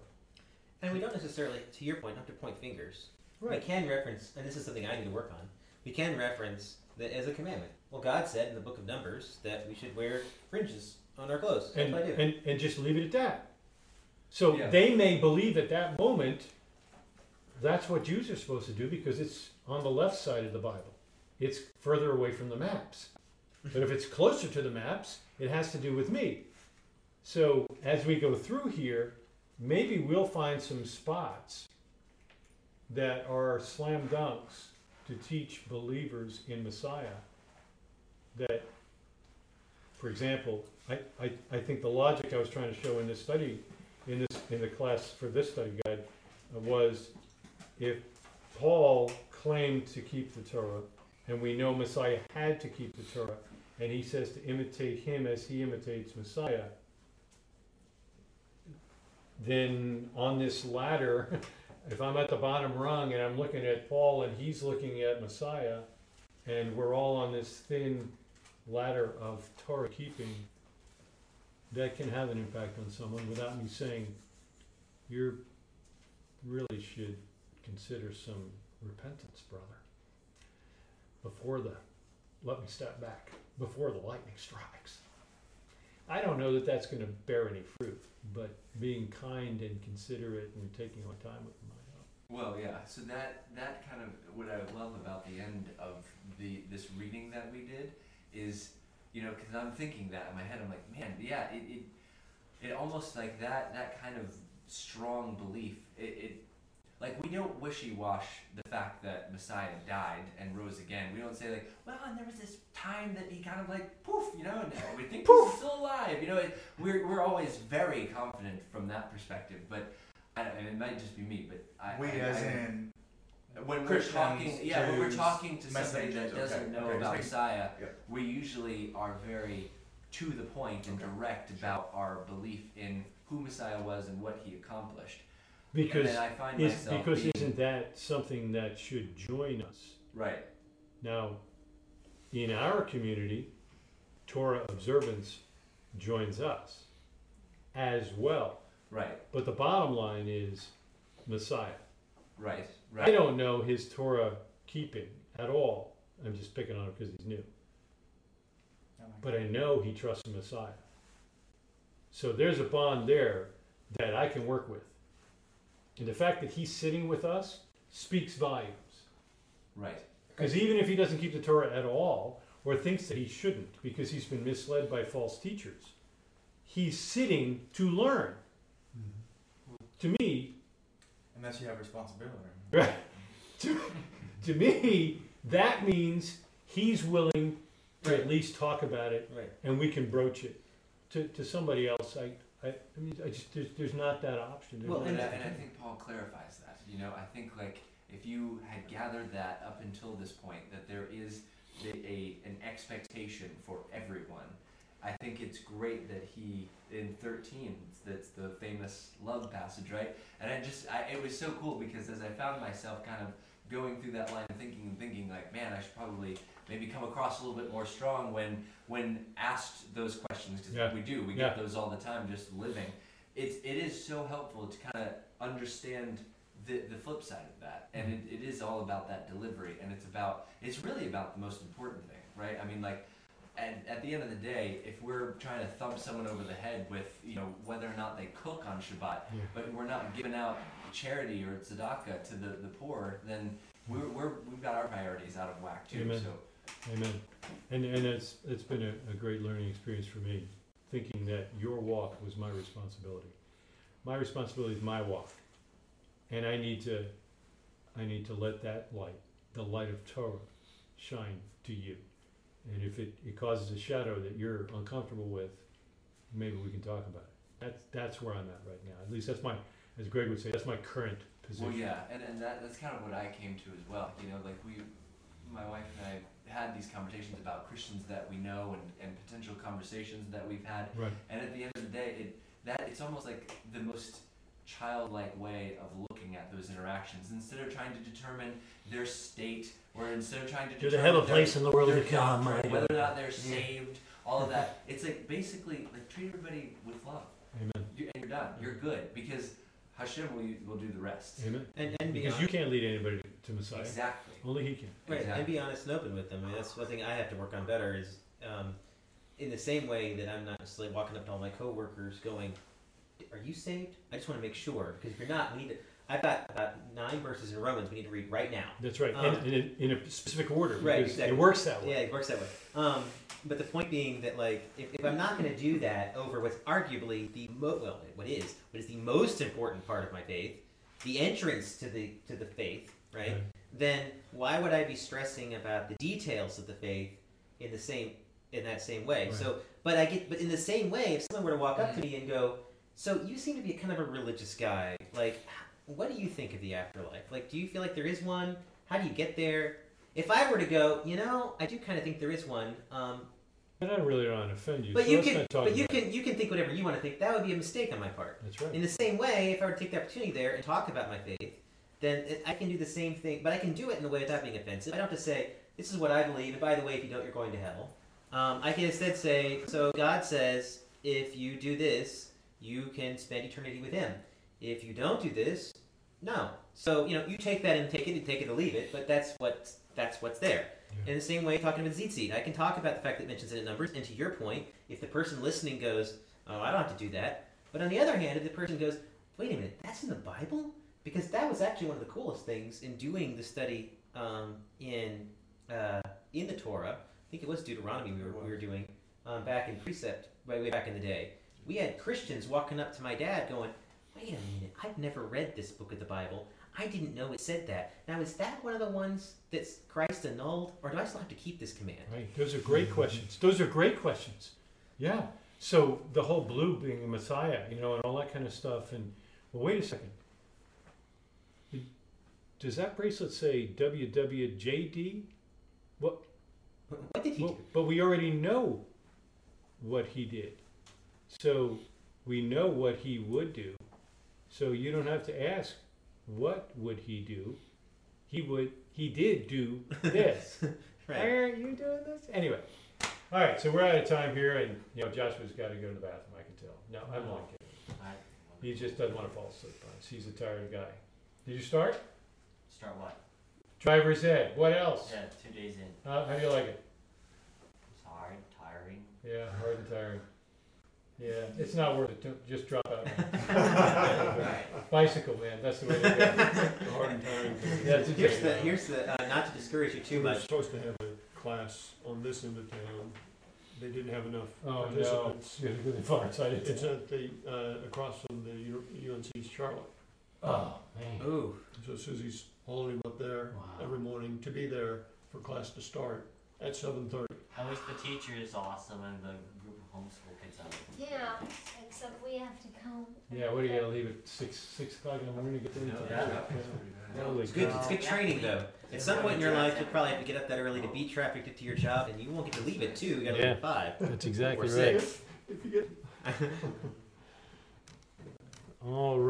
And we don't necessarily, to your point, have to point fingers. Right. We can reference, and this is something I need to work on. We can reference that as a commandment. Well, God said in the book of Numbers that we should wear fringes on our clothes. And, I do. and and just leave it at that. So Yeah. they may believe at that moment that's what Jews are supposed to do because it's on the left side of the Bible. It's further away from the maps. But if it's closer to the maps, it has to do with me. So as we go through here, maybe we'll find some spots that are slam dunks to teach believers in Messiah that for example, I, I, I think the logic I was trying to show in this study, in this in the class for this study guide, uh, was if Paul claimed to keep the Torah, and we know Messiah had to keep the Torah, and he says to imitate him as he imitates Messiah, then on this ladder, if I'm at the bottom rung and I'm looking at Paul and he's looking at Messiah, and we're all on this thin ladder of Torah keeping, that can have an impact on someone without me saying, you really should consider some repentance, brother. Before the, let me step back. before the lightning strikes. I don't know that that's going to bear any fruit, but being kind and considerate and taking our time with them might help. Well, yeah. So that that kind of what I love about the end of the this reading that we did is, you know, because I'm thinking that in my head. I'm like, man, yeah, it it, it almost like that that kind of strong belief. It, it like we don't wishy-wash the fact that Messiah died and rose again. We don't say like, well, and there was this time that he kind of like poof, you know, and we think he's still alive. You know, it, we're we're always very confident from that perspective. But I don't, and it might just be me, but I, We I, as I, in when we're talking, yeah, when we're talking to somebody messengers, that doesn't okay, know okay, about Messiah, yeah. we usually are very to the point and Okay. direct about our belief in who Messiah was and what he accomplished. Because and then I find is, myself because being, isn't that something that should join us? right, Now, in our community, Torah observance joins us as well. right, But the bottom line is Messiah. right, Right. I don't know his Torah keeping at all. I'm just picking on him because he's new. Oh but I know he trusts the Messiah. So there's a bond there that I can work with. And the fact that he's sitting with us speaks volumes. Right. Because even if he doesn't keep the Torah at all, or thinks that he shouldn't because he's been misled by false teachers, he's sitting to learn. Mm-hmm. To me, unless you have responsibility. Right. to, to me, that means he's willing to at least talk about it Right. and we can broach it. To, to somebody else, I, I, I mean, I just, there's, there's not that option. There's Well, not And I, that and I think Paul clarifies that. You know, I think like if you had gathered that up until this point, that there is a, a an expectation for everyone. I think it's great that he in thirteen. That's the famous love passage, right? And I just, I, it was so cool because as I found myself kind of going through that line of thinking and thinking like, man, I should probably maybe come across a little bit more strong when when asked those questions because Yeah. we do, we Yeah. get those all the time just living it's it is so helpful to kind of understand the the flip side of that and mm-hmm. it, it is all about that delivery and it's about it's really about the most important thing right i mean like at, at the end of the day if we're trying to thump someone over the head with you know whether or not they cook on shabbat Yeah. but we're not giving out charity or tzedakah to the, the poor then we're, we're we've got our priorities out of whack too Amen. so Amen. And, and it's, it's been a, a great learning experience for me, thinking that your walk was my responsibility. My responsibility is my walk. And I need to, I need to let that light, the light of Torah, shine to you. And if it, it causes a shadow that you're uncomfortable with, maybe we can talk about it. That's, that's where I'm at right now. At least that's my, as Greg would say, that's my current position. Well, yeah, and, and that, that's kind of what I came to as well. You know, like we, my wife and I had these conversations about Christians that we know and, and potential conversations that we've had. Right. And at the end of the day, it that it's almost like the most childlike way of looking at those interactions. Instead of trying to determine their state, or instead of trying to Do they determine have a their- place in the world to come? doctrine, whether or don't- they're saved, all of that. It's like basically like treat everybody with love, Amen. you, and you're done. You're good because Hashem will will do the rest. Amen. And and Because honest, you can't lead anybody to Messiah. Exactly. Only he can. right, Exactly. and be honest and open with them. I mean, that's one thing I have to work on better. Is um, in the same way that I'm not necessarily walking up to all my coworkers going, "Are you saved?" I just want to make sure because if you're not, we need to. I've got about nine verses in Romans we need to read right now. That's right, Um, and in, in a specific order Right, exactly. it works that way. Yeah, it works that way. Um, but the point being that like if, if I'm not going to do that over what's arguably the mo- well what is what is the most important part of my faith, the entrance to the to the faith, right? Right. Then why would I be stressing about the details of the faith in the same in that same way? Right. So, but I get but in the same way, if someone were to walk up to me and go, "So you seem to be kind of a religious guy. Like, what do you think of the afterlife? Like, do you feel like there is one? How do you get there?" If I were to go, you know, I do kind of think there is one. Um, And I really don't want to offend you. but so you can, but you it. can, you can think whatever you want to think. That would be a mistake on my part. That's right. In the same way, if I were to take the opportunity there and talk about my faith, then I can do the same thing, but I can do it in a way without being offensive. I don't have to say, "This is what I believe," and by the way, if you don't, you're going to hell. Um, I can instead say, "So God says, if you do this, you can spend eternity with Him. If you don't do this, no." So you know, you take that and take it, and take it or leave it. But that's what that's what's there. In the same way, talking about Tzitzit, I can talk about the fact that it mentions it in Numbers, and to your point, if the person listening goes, "Oh, I don't have to do that," but on the other hand, if the person goes, "Wait a minute, that's in the Bible," because that was actually one of the coolest things in doing the study um, in uh, in the Torah. I think it was Deuteronomy we were, we were doing um, back in precept way way back in the day. We had Christians walking up to my dad going, "Wait a minute, I've never read this book of the Bible." I didn't know it said that. Now, is that one of the ones that Christ annulled, or do I still have to keep this command? Right, those are great questions. Those are great questions. Yeah. So the whole blue being a Messiah, you know, and all that kind of stuff. And well, wait a second. Does that bracelet say WWJD? What did he Well, do? but we already know what he did. So we know what he would do. So you don't have to ask what would he do. He would he did do this. Why Right. aren't you doing this? Anyway. All right, so we're out of time here and you know Joshua's got to go to the bathroom, I can tell. No, I'm not kidding. He just doesn't want to fall asleep on us. He's a tired guy. Did you start? Start what? Driver's ed. What else? Yeah, two days in. Uh, how do you like it? It's hard, tiring. Yeah, hard and tiring. Yeah, it's not worth it. Don't- Just drop out. Bicycle, man. That's the way to go. Hard and tiring. That's a Here's the here's the uh, not to discourage you too We were much. supposed to have a class on this end of town. They didn't have enough Oh no, participants. it's really far inside it. It's at the, uh, across from the U- UNC Charlotte. Oh man. Ooh, So Susie's hauling him up there Wow. every morning to be there for class to start at seven thirty. I wish the teacher is awesome and the group of homeschool kids are. Yeah, except we have to come. Yeah, what do you gotta leave at six six o'clock in the morning to get there? Yeah. Holy it's good. It's good training though. At some point in your life, you'll probably have to get up that early to beat traffic to, to your job, and you won't get to leave at two. You gotta leave at five That's or exactly right. six. If you get All right.